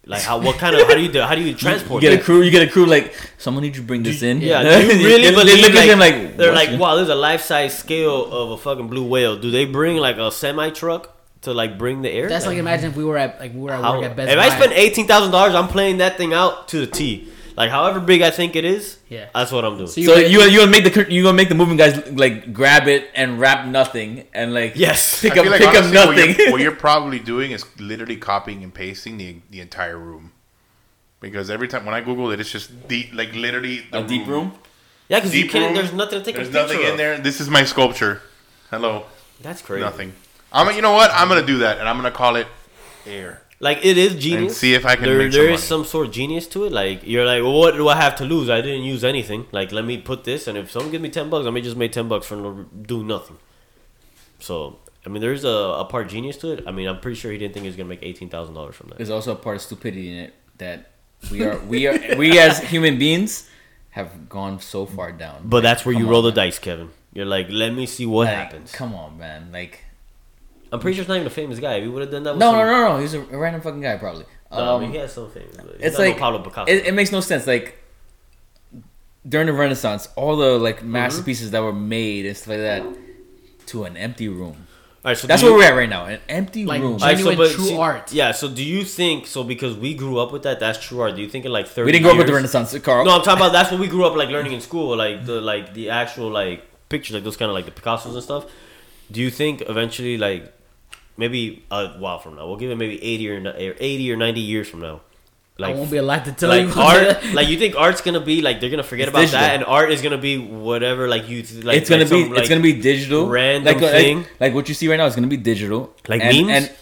like how what kind of how do you do how do you transport? [LAUGHS] You transport? get a crew. You get a crew. Like, someone need you bring this in. Yeah, do [LAUGHS] you really They- they believe look at them like they're "What?" like, wow, there's a life size scale of a fucking blue whale. Do they bring like a semi truck to like bring the air? That's like imagine if we were at like we were at how, work at if Best I spend eighteen thousand dollars, I'm playing that thing out to the T. Like however big I think it is, Yeah. that's what I'm doing. So So You- you you gonna make the you gonna make the moving guys like grab it and wrap nothing and like yes, [LAUGHS] pick I up like pick up honestly, what nothing. you're, what you're [LAUGHS] probably doing is literally copying and pasting the the entire room. Because every time when I Google it, it's just deep, like literally the a deep room. yeah, because you can't. room. There's nothing to take There's a nothing in of. there. This is my sculpture. Hello, That's crazy. nothing. I'm. You know what? I'm gonna do that, and I'm gonna call it air. Like it is genius. see if I can There, make there some is some sort of genius to it. Like you're like, well, what do I have to lose? I didn't use anything. Like let me put this, and if someone gives me ten bucks, I may just make ten bucks for no, doing nothing. So I mean, there's a, a part genius to it. I mean, I'm pretty sure he didn't think he was gonna make eighteen thousand dollars from that. There's also a part of stupidity in it that we are we are we as human beings have gone so far down. But that's where Come you on, roll the man. dice, Kevin. You're like, let me see what Like, happens. Come on, man. Like I'm pretty sure it's not even a famous guy. If he would have done that, with no, some, no, no, no. He's a, a random fucking guy, probably. No, I Um, mean, he has some famous. But he's it's not no like Pablo Picasso. it, it makes no sense. Like during the Renaissance, all the like Mm-hmm. masterpieces that were made and stuff like that to an empty room. All right, so That's do you- where we're at right now. An empty Like, room. gen- Alright, Genuine true art. Yeah. So do you think so? Because we grew up with that. That's true art. Do you think in like thirty? we didn't grow up with the Renaissance, Carl. No, I'm talking about that's what we grew up like learning in school, like the like the actual like pictures, like those kind of like the Picassos and stuff. Do you think eventually, like maybe a while from now, we'll give it maybe eighty or eighty or ninety years from now, I like won't be alive to tell like you. art, [LAUGHS] like you think art's gonna be like they're gonna forget It's about digital. that, and art is gonna be whatever like you like. it's gonna like be some, it's gonna be digital random like, like- thing. Like, what you see right now is gonna be digital. Like and, memes? And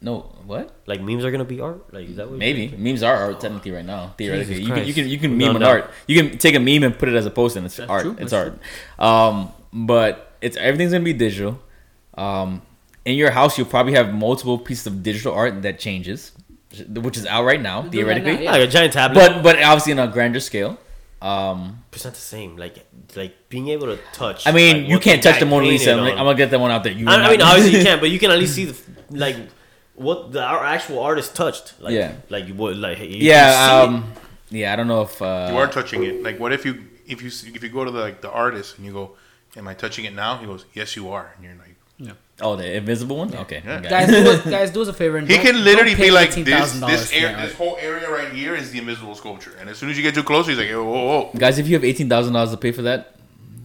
no, what? like memes are gonna be art. Like is that what you're Maybe thinking? memes are art technically right now. Theoretically, Jesus you can you can you can No, meme an no. art. You can take a meme and put it as a post, and it's That's art. true, It's that's art. Um, but it's everything's gonna be digital. Um, in your house, you'll probably have multiple pieces of digital art that changes, which is out right now do that theoretically. now, yeah. like a giant tablet. But but obviously on a grander scale. Um, it's not the same. Like like being able to touch. I mean, like, you can't the touch the Mona Lisa. I'm, like. I'm gonna get that one out there. You I, I mean, obviously you [LAUGHS] can't, but you can at least see the like what the our actual artist touched. Like, Yeah. like what like you yeah, see it. um, yeah. I don't know if uh, You are touching it. Like, what if you if you if you go to the like the artist and you go, "Am I touching it now?" He goes, "Yes, you are." And you're like, oh the invisible one. Okay, Yeah. guys, do us, [LAUGHS] guys, do us a favor. And he can literally be like, "This this air, this whole area right here is the invisible sculpture." And as soon as you get too close, he's like, "Oh, oh, oh." Guys, if you have eighteen thousand dollars to pay for that,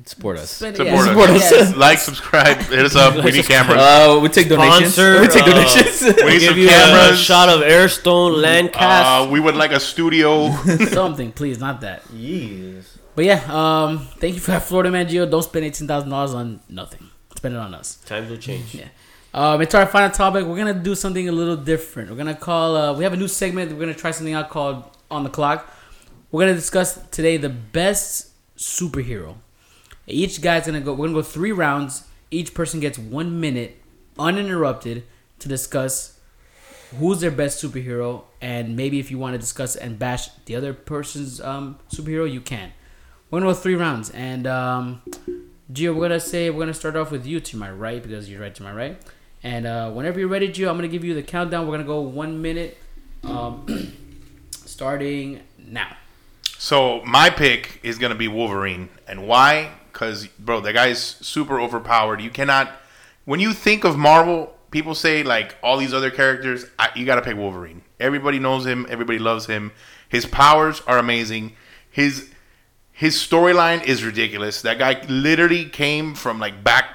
support us. Spend- Support yeah, us. Support us. yes. [LAUGHS] Like, subscribe, hit us up. We need cameras. Uh, we take donations. Sponsor, we take uh, donations. We need give some you a cameras. shot of Airstone Landcast. Uh, we would like a studio. [LAUGHS] Something, please, not that. Yes. But yeah, um, thank you for that, Florida Man Gio. Don't spend eighteen thousand dollars on nothing. Spend it on us. Times will change. Yeah. Um, it's our final topic. We're gonna do something a little different. We're gonna call. Uh, we have a new segment. We're gonna try something out called "On the Clock." We're gonna discuss today the best superhero. Each guy's gonna go. We're gonna go three rounds. Each person gets one minute, uninterrupted, to discuss who's their best superhero, and maybe if you want to discuss and bash the other person's um, superhero, you can. We're gonna go three rounds, and um, Gio, we're gonna say we're gonna start off with you to my right because you're right to my right. And uh, whenever you're ready, Gio, I'm gonna give you the countdown. We're gonna go one minute, um, [CLEARS THROAT] starting now. So my pick is gonna be Wolverine, and why? Because bro, that guy's super overpowered. You cannot. When you think of Marvel, people say like all these other characters. I, you gotta pick Wolverine. Everybody knows him. Everybody loves him. His powers are amazing. His his storyline is ridiculous. That guy literally came from like back.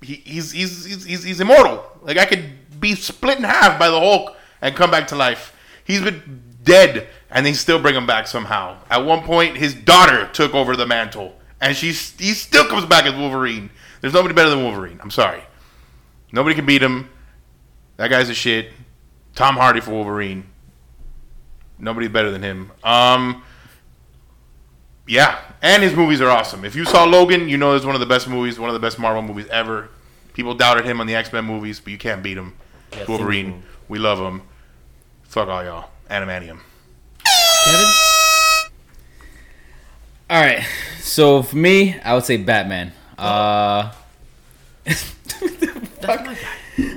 He, he's, he's he's he's immortal. Like I could be split in half by the Hulk and come back to life. He's been dead, and they still bring him back somehow. At one point, his daughter took over the mantle, and she's he still comes back as Wolverine. There's nobody better than Wolverine. I'm sorry, nobody can beat him. That guy's a shit. Tom Hardy for Wolverine. Nobody's better than him. Um, yeah, and his movies are awesome. If you saw Logan, you know it's one of the best movies, one of the best Marvel movies ever. People doubted him on the X Men movies, but you can't beat him. Yeah, Wolverine, we love him. Fuck all y'all. Animanium. Kevin, All right. So for me, I would say Batman. Uh, [LAUGHS]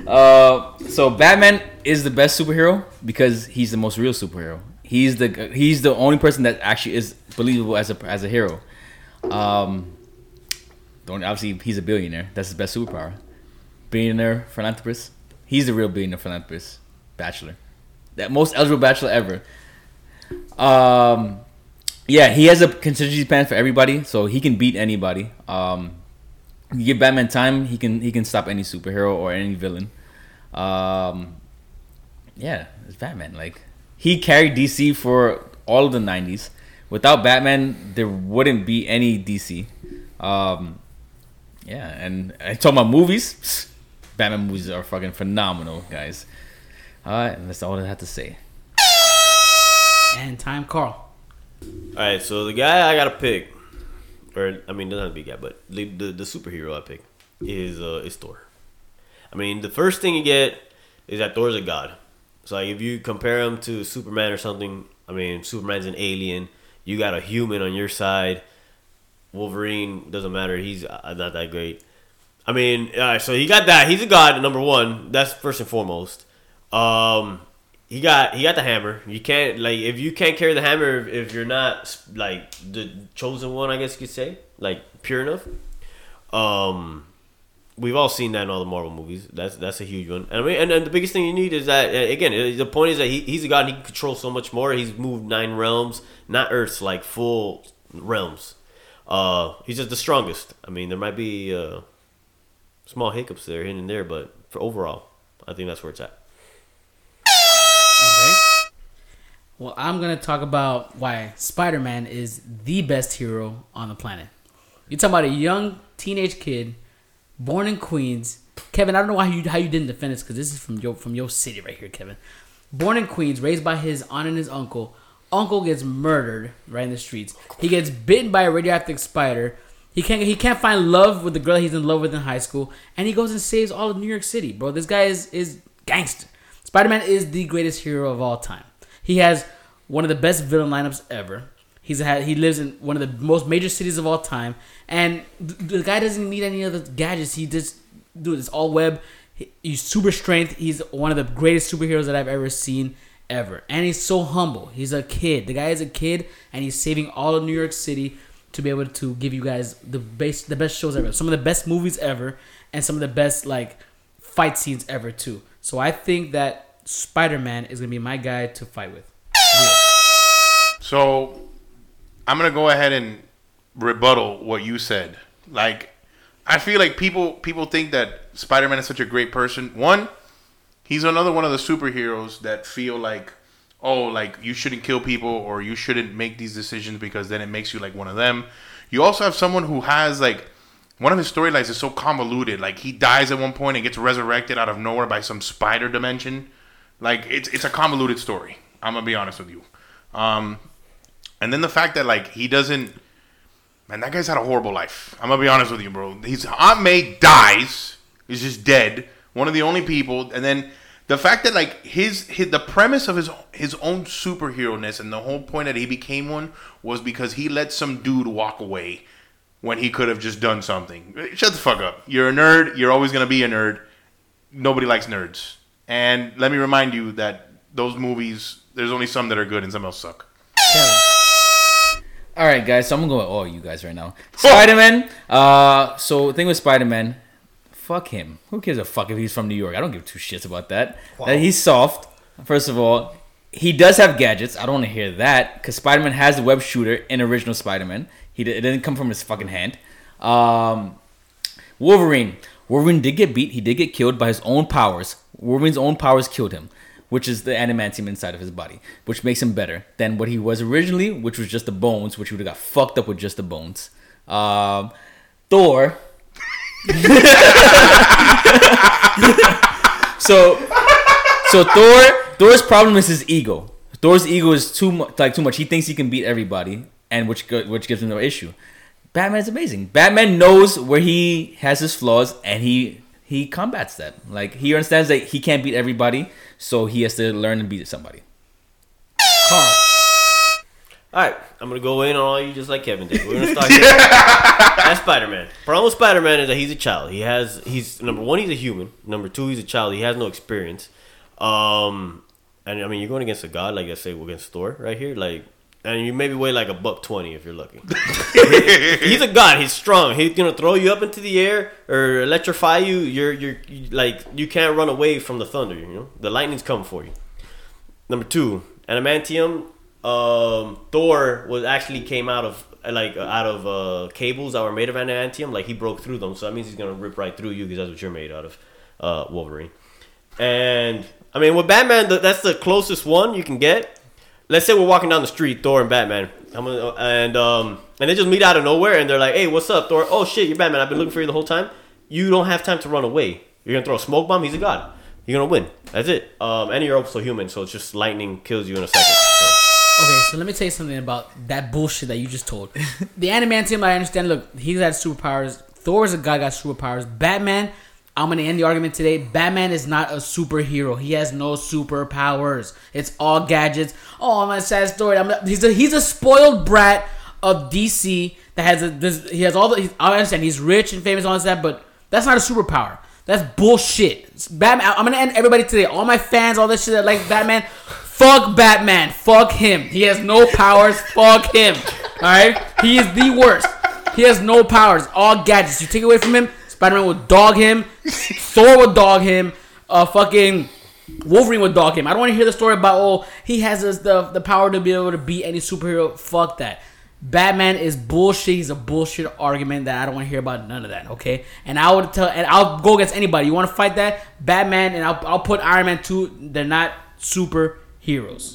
uh, so Batman is the best superhero because he's the most real superhero. He's the he's the only person that actually is believable as a as a hero. Um, don't obviously he's a billionaire. That's his best superpower. Billionaire philanthropist. He's the real billionaire philanthropist. Bachelor. That most eligible bachelor ever. Um, yeah, he has a contingency plan for everybody, so he can beat anybody. Um, you give Batman time, he can he can stop any superhero or any villain. Um, yeah, it's Batman. Like he carried DC for all of the '90s. Without Batman, there wouldn't be any DC. Um, yeah, and I talking about movies. Batman movies are fucking phenomenal, guys. All right, and that's all I have to say. And time, Carl. All right, so the guy I gotta pick, or I mean, doesn't have to be guy, but the the, the superhero I pick is uh is Thor. I mean, the first thing you get is that Thor's a god. So like, if you compare him to Superman or something, I mean, Superman's an alien. You got a human on your side. Wolverine doesn't matter. He's uh, not that great. I mean, all right, so he got that. He's a god, number one. That's first and foremost. Um, he got he got the hammer. You can't like if you can't carry the hammer if, if you're not like the chosen one, I guess you could say, like pure enough. Um, we've all seen that in all the Marvel movies. That's that's a huge one. And I mean, and, and the biggest thing you need is that uh, again, uh, the point is that he, he's a god. and He can control so much more. He's moved nine realms, not Earths, like full realms. Uh, he's just the strongest. I mean, there might be uh, small hiccups there, here and there, but for overall, I think that's where it's at. Okay. Well, I'm gonna talk about why Spider-Man is the best hero on the planet. You talk about a young teenage kid, born in Queens. Kevin, I don't know why you how you didn't defend this because this is from your from your city right here, Kevin. Born in Queens, raised by his aunt and his uncle. Uncle gets murdered right in the streets. He gets bitten by a radioactive spider. He can't he can't find love with the girl he's in love with in high school, and he goes and saves all of New York City, bro. This guy is is gangster. Spider Man is the greatest hero of all time. He has one of the best villain lineups ever. He's had he lives in one of the most major cities of all time, and the guy doesn't need any other gadgets. He just dude, it's all web. He's super strength. He's one of the greatest superheroes that I've ever seen ever, and he's so humble. He's a kid. The guy is a kid, and he's saving all of New York City to be able to give you guys the base, the best shows ever, some of the best movies ever, and some of the best like fight scenes ever too. So I think that Spider Man is gonna be my guy to fight with. So I'm gonna go ahead and rebuttal what you said. Like, I feel like people people think that Spider-Man is such a great person. One, he's another one of the superheroes that feel like, oh, like you shouldn't kill people or you shouldn't make these decisions because then it makes you like one of them. You also have someone who has like one of his storylines is so convoluted. Like he dies at one point and gets resurrected out of nowhere by some spider dimension. Like it's it's a convoluted story. I'm gonna be honest with you. Um, and then the fact that like he doesn't, man, that guy's had a horrible life. I'm gonna be honest with you, bro. His Aunt May dies, He's just dead. One of the only people, and then the fact that like his, his the premise of his his own superhero ness and the whole point that he became one was because he let some dude walk away when he could have just done something. Shut the fuck up. You're a nerd. You're always gonna be a nerd. Nobody likes nerds. And let me remind you that those movies, there's only some that are good and some else suck. All right, guys. So I'm gonna go with all you guys right now. Spider Man. Uh, so the thing with Spider Man, fuck him. Who gives a fuck if he's from New York? I don't give two shits about that. That he's soft. First of all, he does have gadgets. I don't want to hear that because Spider Man has the web shooter in original Spider Man. He it didn't come from his fucking hand. Um, Wolverine. Wolverine did get beat. He did get killed by his own powers. Wolverine's own powers killed him, which is the adamantium inside of his body, which makes him better than what he was originally, which was just the bones, which would have got fucked up with just the bones. Um, Thor. [LAUGHS] so, so Thor. Thor's problem is his ego. Thor's ego is too much, like too much. He thinks he can beat everybody, and which which gives him no issue. Batman is amazing. Batman knows where he has his flaws, and he he combats that. Like he understands that he can't beat everybody, so he has to learn to beat somebody. Carl. All right, I'm gonna go in on all you just like Kevin did. We're gonna start [LAUGHS] here. That's Spider Man. Problem with Spider Man is that he's a child. He has he's number one, he's a human. Number two, he's a child. He has no experience. Um, and I mean, you're going against a god, like I say, we're against Thor right here, like. And you maybe weigh like a buck twenty if you're lucky. [LAUGHS] he's a god. He's strong. He's gonna throw you up into the air or electrify you. You're you're you, like you can't run away from the thunder. You know the lightning's coming for you. Number two, adamantium. Um, Thor was actually came out of like out of uh, cables that were made of adamantium. Like he broke through them, so that means he's gonna rip right through you because that's what you're made out of, uh, Wolverine. And I mean, with Batman, that's the closest one you can get. Let's say we're walking down the street, Thor and Batman, I'm gonna, and um, and they just meet out of nowhere, and they're like, "Hey, what's up, Thor? Oh shit, you're Batman. I've been looking for you the whole time. You don't have time to run away. You're gonna throw a smoke bomb. He's a god. you're gonna win. That's it. Um, and you're also human, so it's just lightning kills you in a second. So. Okay, so let me tell you something about that bullshit that you just told. [LAUGHS] the Adamantium, I understand. Look, he's got superpowers. Thor is a guy got superpowers. Batman, I'm gonna end the argument today. Batman is not a superhero. He has no superpowers. It's all gadgets. Oh, a sad story. I'm he's a he's a spoiled brat of DC that has a this, he has all the. I understand he's rich and famous and all that, but that's not a superpower. That's bullshit. Batman. I'm gonna end everybody today. All my fans, all this shit that like Batman. Fuck Batman. Fuck him. He has no powers. Fuck him. Alright? He is the worst. He has no powers. All gadgets. You take away from him, Spider Man would dog him. [LAUGHS] Thor would dog him. Uh, fucking Wolverine would dog him. I don't want to hear the story about, oh, he has this, the, the power to be able to beat any superhero. Fuck that. Batman is bullshit. He's a bullshit argument that I don't want to hear about none of that. Okay, and I would tell, and I'll go against anybody. You want to fight that Batman, and I'll, I'll put Iron Man two. They're not superheroes.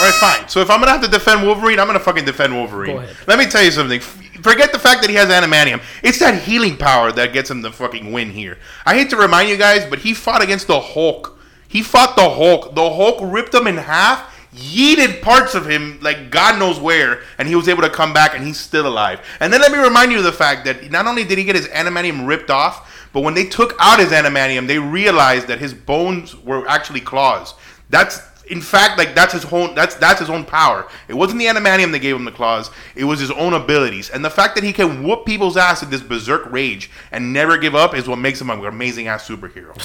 All right, fine. So if I'm gonna have to defend Wolverine, I'm gonna fucking defend Wolverine. Go ahead. Let me tell you something. Forget the fact that he has adamantium. It's that healing power that gets him the fucking win here. I hate to remind you guys, but he fought against the Hulk. He fought the Hulk. The Hulk ripped him in half, yeeted parts of him like God knows where, and he was able to come back and he's still alive. And then let me remind you of the fact that not only did he get his adamantium ripped off, but when they took out his adamantium, they realized that his bones were actually claws. That's in fact like that's his own that's that's his own power. It wasn't the adamantium that gave him the claws. It was his own abilities. And the fact that he can whoop people's ass in this berserk rage and never give up is what makes him an amazing ass superhero.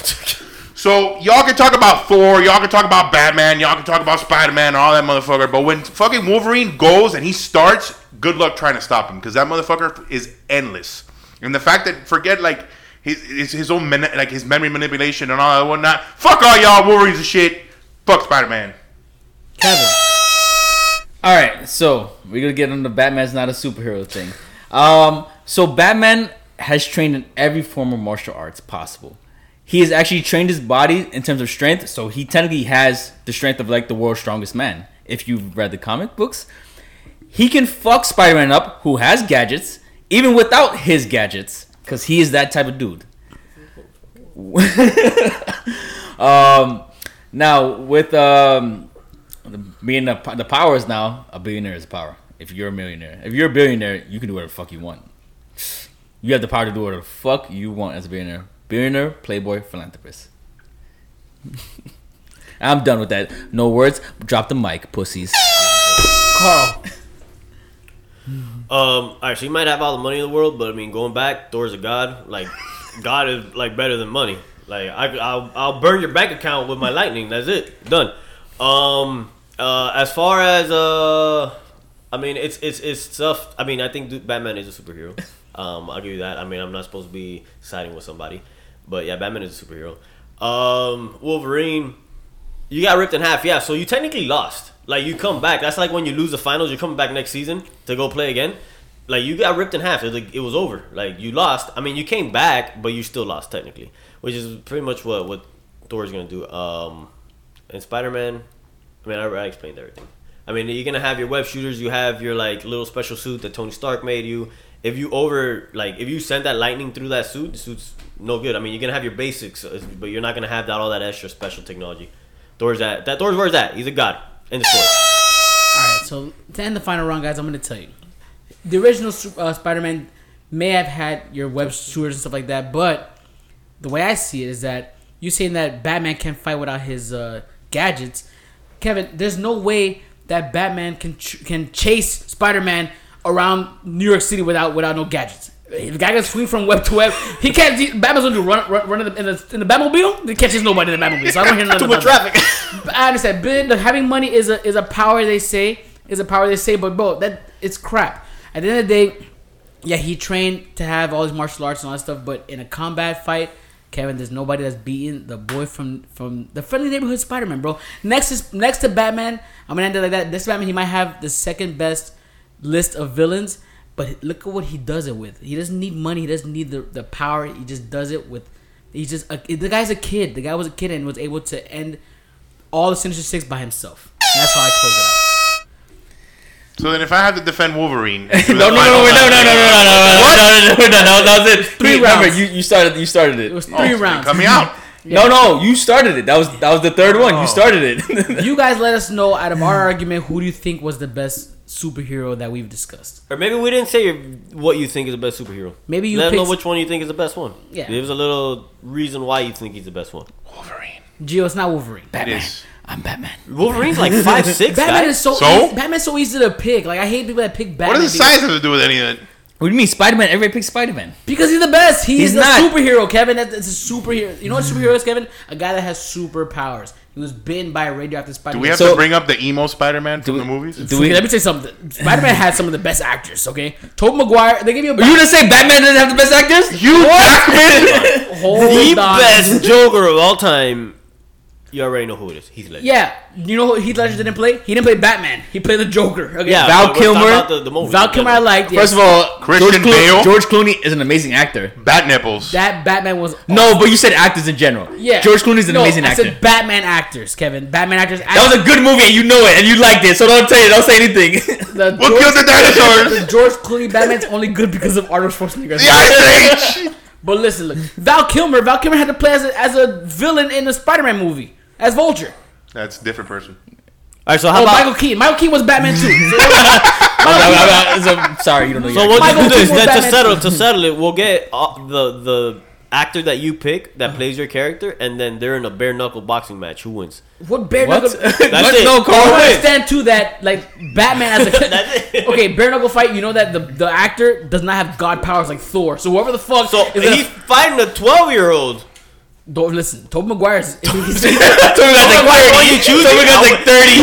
[LAUGHS] So y'all can talk about Thor, y'all can talk about Batman, y'all can talk about Spider Man and all that motherfucker. But when fucking Wolverine goes and he starts, good luck trying to stop him because that motherfucker is endless. And the fact that forget like his his, his own like his memory manipulation and all that whatnot. Fuck all y'all, Wolverine's a shit. Fuck Spider Man. Kevin, All right, so we're gonna get into Batman's not a superhero thing. Um, so Batman has trained in every form of martial arts possible. He has actually trained his body in terms of strength, so he technically has the strength of like the world's strongest man. If you've read the comic books, he can fuck Spider-Man up, who has gadgets, even without his gadgets, because he is that type of dude. [LAUGHS] um, now with um, being the, the powers now, a billionaire is power. If you're a millionaire, if you're a billionaire, you can do whatever the fuck you want. You have the power to do whatever the fuck you want as a billionaire. Billionaire, playboy, philanthropist. [LAUGHS] I'm done with that. No words. Drop the mic, pussies. Carl. [LAUGHS] Um, all right, so you might have all the money in the world, but I mean, going back, Thor's a god. Like, God is like better than money. Like, I, I'll, I'll burn your bank account with my lightning. That's it, done. Um, uh, as far as uh, I mean, it's it's it's stuff. I mean, I think Batman is a superhero. Um, I'll give you that. I mean, I'm not supposed to be siding with somebody, but yeah, Batman is a superhero. Um, Wolverine, you got ripped in half. Yeah, so you technically lost. Like you come back. That's like when you lose the finals. You're coming back next season to go play again. Like you got ripped in half. It was, like, it was over. Like you lost. I mean, you came back, but you still lost technically, which is pretty much what what Thor's gonna do. Um, and Spider Man. I mean, I, I explained everything. I mean, you're gonna have your web shooters. You have your like little special suit that Tony Stark made you. If you over like if you send that lightning through that suit, the suit's no good. I mean, you're gonna have your basics, uh, but you're not gonna have that all that extra special technology. Thor's at that. Thor's where's that? He's a god. In the story. All right, so to end the final round, guys, I'm to tell you. The original uh, Spider-Man may have had your web shooters and stuff like that, but the way I see it is that you saying that Batman can't fight without his uh, gadgets. Kevin, there's no way that Batman can ch- can chase Spider-Man around New York City without without no gadgets. The guy can swing from web to web, he can't. he- Batman's gonna do run run, run in, the, in the in the Batmobile. He catches nobody in the Batmobile, so I don't hear [LAUGHS] nothing Too much about that. traffic. I understand. The- having money is a is a power they say is a power they say, but bro, that it's crap. At the end of the day, yeah, he trained to have all these martial arts and all that stuff, but in a combat fight, Kevin, there's nobody that's beaten the boy from from the friendly neighborhood Spider-Man, bro. Next is next to Batman. I'm gonna end it like that. This Batman, he might have the second best list of villains, but look at what he does it with. He doesn't need money. He doesn't need the, the power. He just does it with. He's just a, the guy's a kid. The guy was a kid and was able to end all the Sinister Six by himself. That's how I close it out. So then, if I have to defend Wolverine, no, no, no, no, no, no, no, no, no, no, no, no, no, no, no, that was it. Three Remember, rounds. you you started you started It it. was Oh, three so rounds. Cut me out. No, no, you started it. That was that was the third one. Oh. You started it. You guys let us know out of our argument who do you think was the best superhero that we've discussed. Or maybe we didn't say your, what you think is the best superhero. Maybe you Let us know which one you think is the best one. Yeah. Give us a little reason why you think he's the best one. Wolverine. Gio, it's not Wolverine. It is. I'm Batman. Wolverine's like [LAUGHS] five six. Batman guys. is so, So? easy, Batman's so easy to pick. Like I hate people that pick Batman What does the size have to do with anything? What do you mean, Spider Man? Everybody picks Spider Man. Because he's the best. He's, He's the not. superhero, Kevin. That's a superhero. You know what superhero is, Kevin? A guy that has superpowers. He was bitten by a radioactive spider. Do we have So- to bring up the emo Spider-Man from we- the movies? Do we? Let me tell you something. Spider Man had some of the best actors. Okay, Tobey Maguire. They give you a Are you gonna say Batman doesn't have the best actors? You Jackman. [LAUGHS] hold the on. best Joker of all time. You already know who it is. Heath Ledger. Yeah, you know who Heath Ledger didn't play? He didn't play Batman. He played the Joker. Okay? Yeah, Val but we're talking Kilmer- about The, the movie. Val Kilmer I liked. First yes. of all, Christian George, Clo- Bale? George Clooney is an amazing actor. Bat nipples. that Batman was No, but you said actors in general. yeah. George Clooney's an No, amazing I actor. said Batman actors, Kevin. Batman actors. that was a good movie, and you know it, and you liked it. So don't tell you, don't say anything. the [LAUGHS] What killed the dinosaurs? the George Clooney Batman's only good because of Arnold Schwarzenegger. The Ice Age. But listen, look, Val Kilmer. Val Kilmer had to play as a, as a villain in the Spider-Man movie as Vulture. That's a different person. All right, so how Oh, about? Michael Keaton. Michael Keaton was Batman too. [LAUGHS] So- I'm sorry, you don't know. so your what Michael you do is Keaton was that to settle to settle it, we'll get uh, the the actor that you pick that plays your character, and then they're in a bare knuckle boxing match. Who wins? what bare What? knuckle? [LAUGHS] That's What? it. No, I Carl. don't understand too that like Batman as a [LAUGHS] That's it. okay bare knuckle fight. You know that the the actor does not have god powers like Thor. So whoever the fuck So is gonna- he's fighting a twelve year old. Don't listen. Tobey Maguire's [LAUGHS] he's, he's So we got like one you choose? So we got like thirty.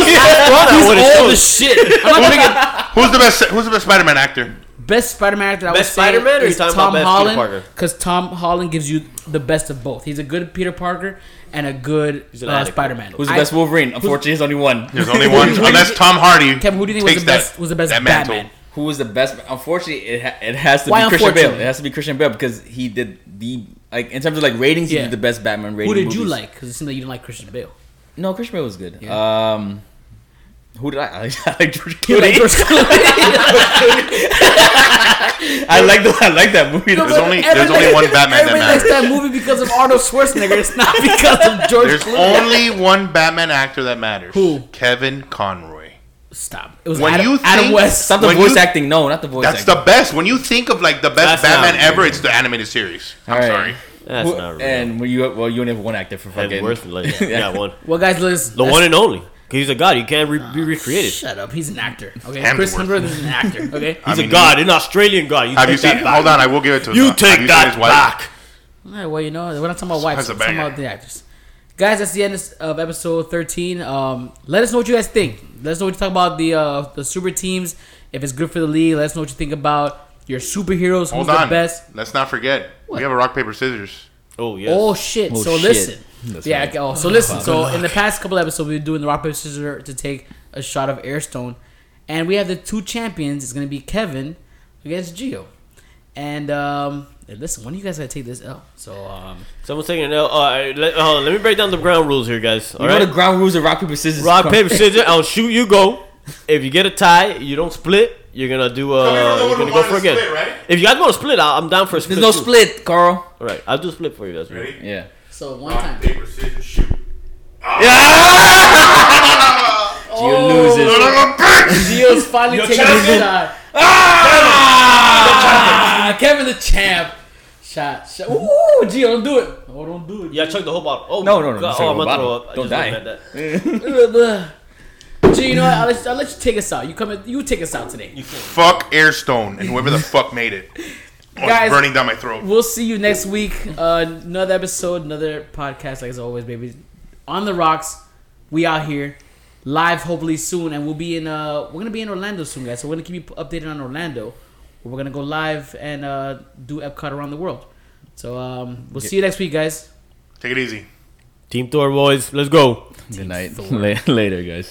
old as shit. I'm not picking Who's the best? Who's the best Spider-Man actor? best Spider-Man actor. I Best would Spider-Man, or is talking Tom best Holland because Tom Holland gives you the best of both. He's a good Peter Parker and a good uh. Spider-Man. Who's the I- best Wolverine? Unfortunately, there's only one. There's only one, [LAUGHS] Who do you unless Tom Hardy. Kevin, who do you think was the best? that- was the best that mantle. Batman? Who was the best? Unfortunately, it ha- it has to Why be Christian Bale. It has to be Christian Bale because he did the like in terms of like ratings, he did the best Batman rating. Who did you like? Because it seemed like you didn't like Christian Bale. No, Christian Bale was good. Yeah. Um, who did I? I like, [LAUGHS] I like George You like Clooney. George Clooney. [LAUGHS] I like the, I like that movie. There's only- there's only one Batman that Everybody likes matters. that movie because of Arnold Schwarzenegger. It's not because of George There's Clooney. only one Batman actor that matters. Who? Kevin Conroy. Stop. It was When Adam, you Adam think- West. Stop the voice you- acting. No, not the voice acting. That's acting. the best. When you think of like the best That's Batman ever, real. it's the animated series. I'm All right. sorry. That's Who- not real. And when you well, you only have one actor for And fucking. worth like, [LAUGHS] you got one. Well, guys, listen. The one and only. He's a god. He can't re- be ah, recreated. Shut up. He's an actor. Okay. Hemsworth. Chris Hemsworth is an actor. [LAUGHS] Okay. I He's mean, a god, an Australian god. You Have you seen? Hold on, I will give it to him. You take that his wife? back. All right, well, you know, we're not talking about wives. That's We're a talking about the actors. Guys, that's the end of episode 13. Um, let us know what you guys think. Let us know what you talk about the uh, the super teams. If it's good for the league, let us know what you think about your superheroes. Hold who's on. the best? Let's not forget. What? We have a rock paper scissors. Oh yeah. Oh shit! Oh, so shit. listen, That's yeah. right. Oh, so listen. [LAUGHS] So in the past couple episodes, we've been doing the rock paper scissors to take a shot of Airstone, and we have the two champions. It's gonna be Kevin against Gio, and um, hey, listen, when are you guys gonna take this L? So um, Someone's taking an L. All right, let, hold on, let me break down the ground rules here, guys. All You know the ground rules of rock paper scissors. Rock paper scissors. [LAUGHS] I'll shoot. You go. If you get a tie, you don't split. You're gonna do. Uh, you're gonna go for again. right? If you guys want to split, I- I'm down for a split. There's no too. split, Carl. All right, I'll do a split for you guys. Ready? Yeah. so one time. paper, scissors, shoot. [LAUGHS] [LAUGHS] Gio loses. Gio's finally You're taking champion. his shot. Ah, Kevin the champ. Shot, shot. Ooh, Gio, don't do it. Oh, don't do it. Yeah, chug the whole bottle. Oh No, no, no, God. Oh, the I'm gonna bottle. throw up. I Don't just die. looked at that. [LAUGHS] Gee, you know what? I'll let, I'll let you take us out. You come. in- You take us out today. Fuck Airstone and whoever the [LAUGHS] fuck made it. Oh, Guys- it's burning down my throat. We'll see you next week. Uh, another episode, another podcast, like as always, baby. On the rocks, we out here live, hopefully soon, and we'll be in. Uh, we're gonna be in Orlando soon, guys. So we're gonna keep you updated on Orlando. We're gonna go live and uh, do Epcot around the world. So um, we'll see you next week, guys. Take it easy. Team Thor boys, let's go. Good night. [LAUGHS] Later, guys.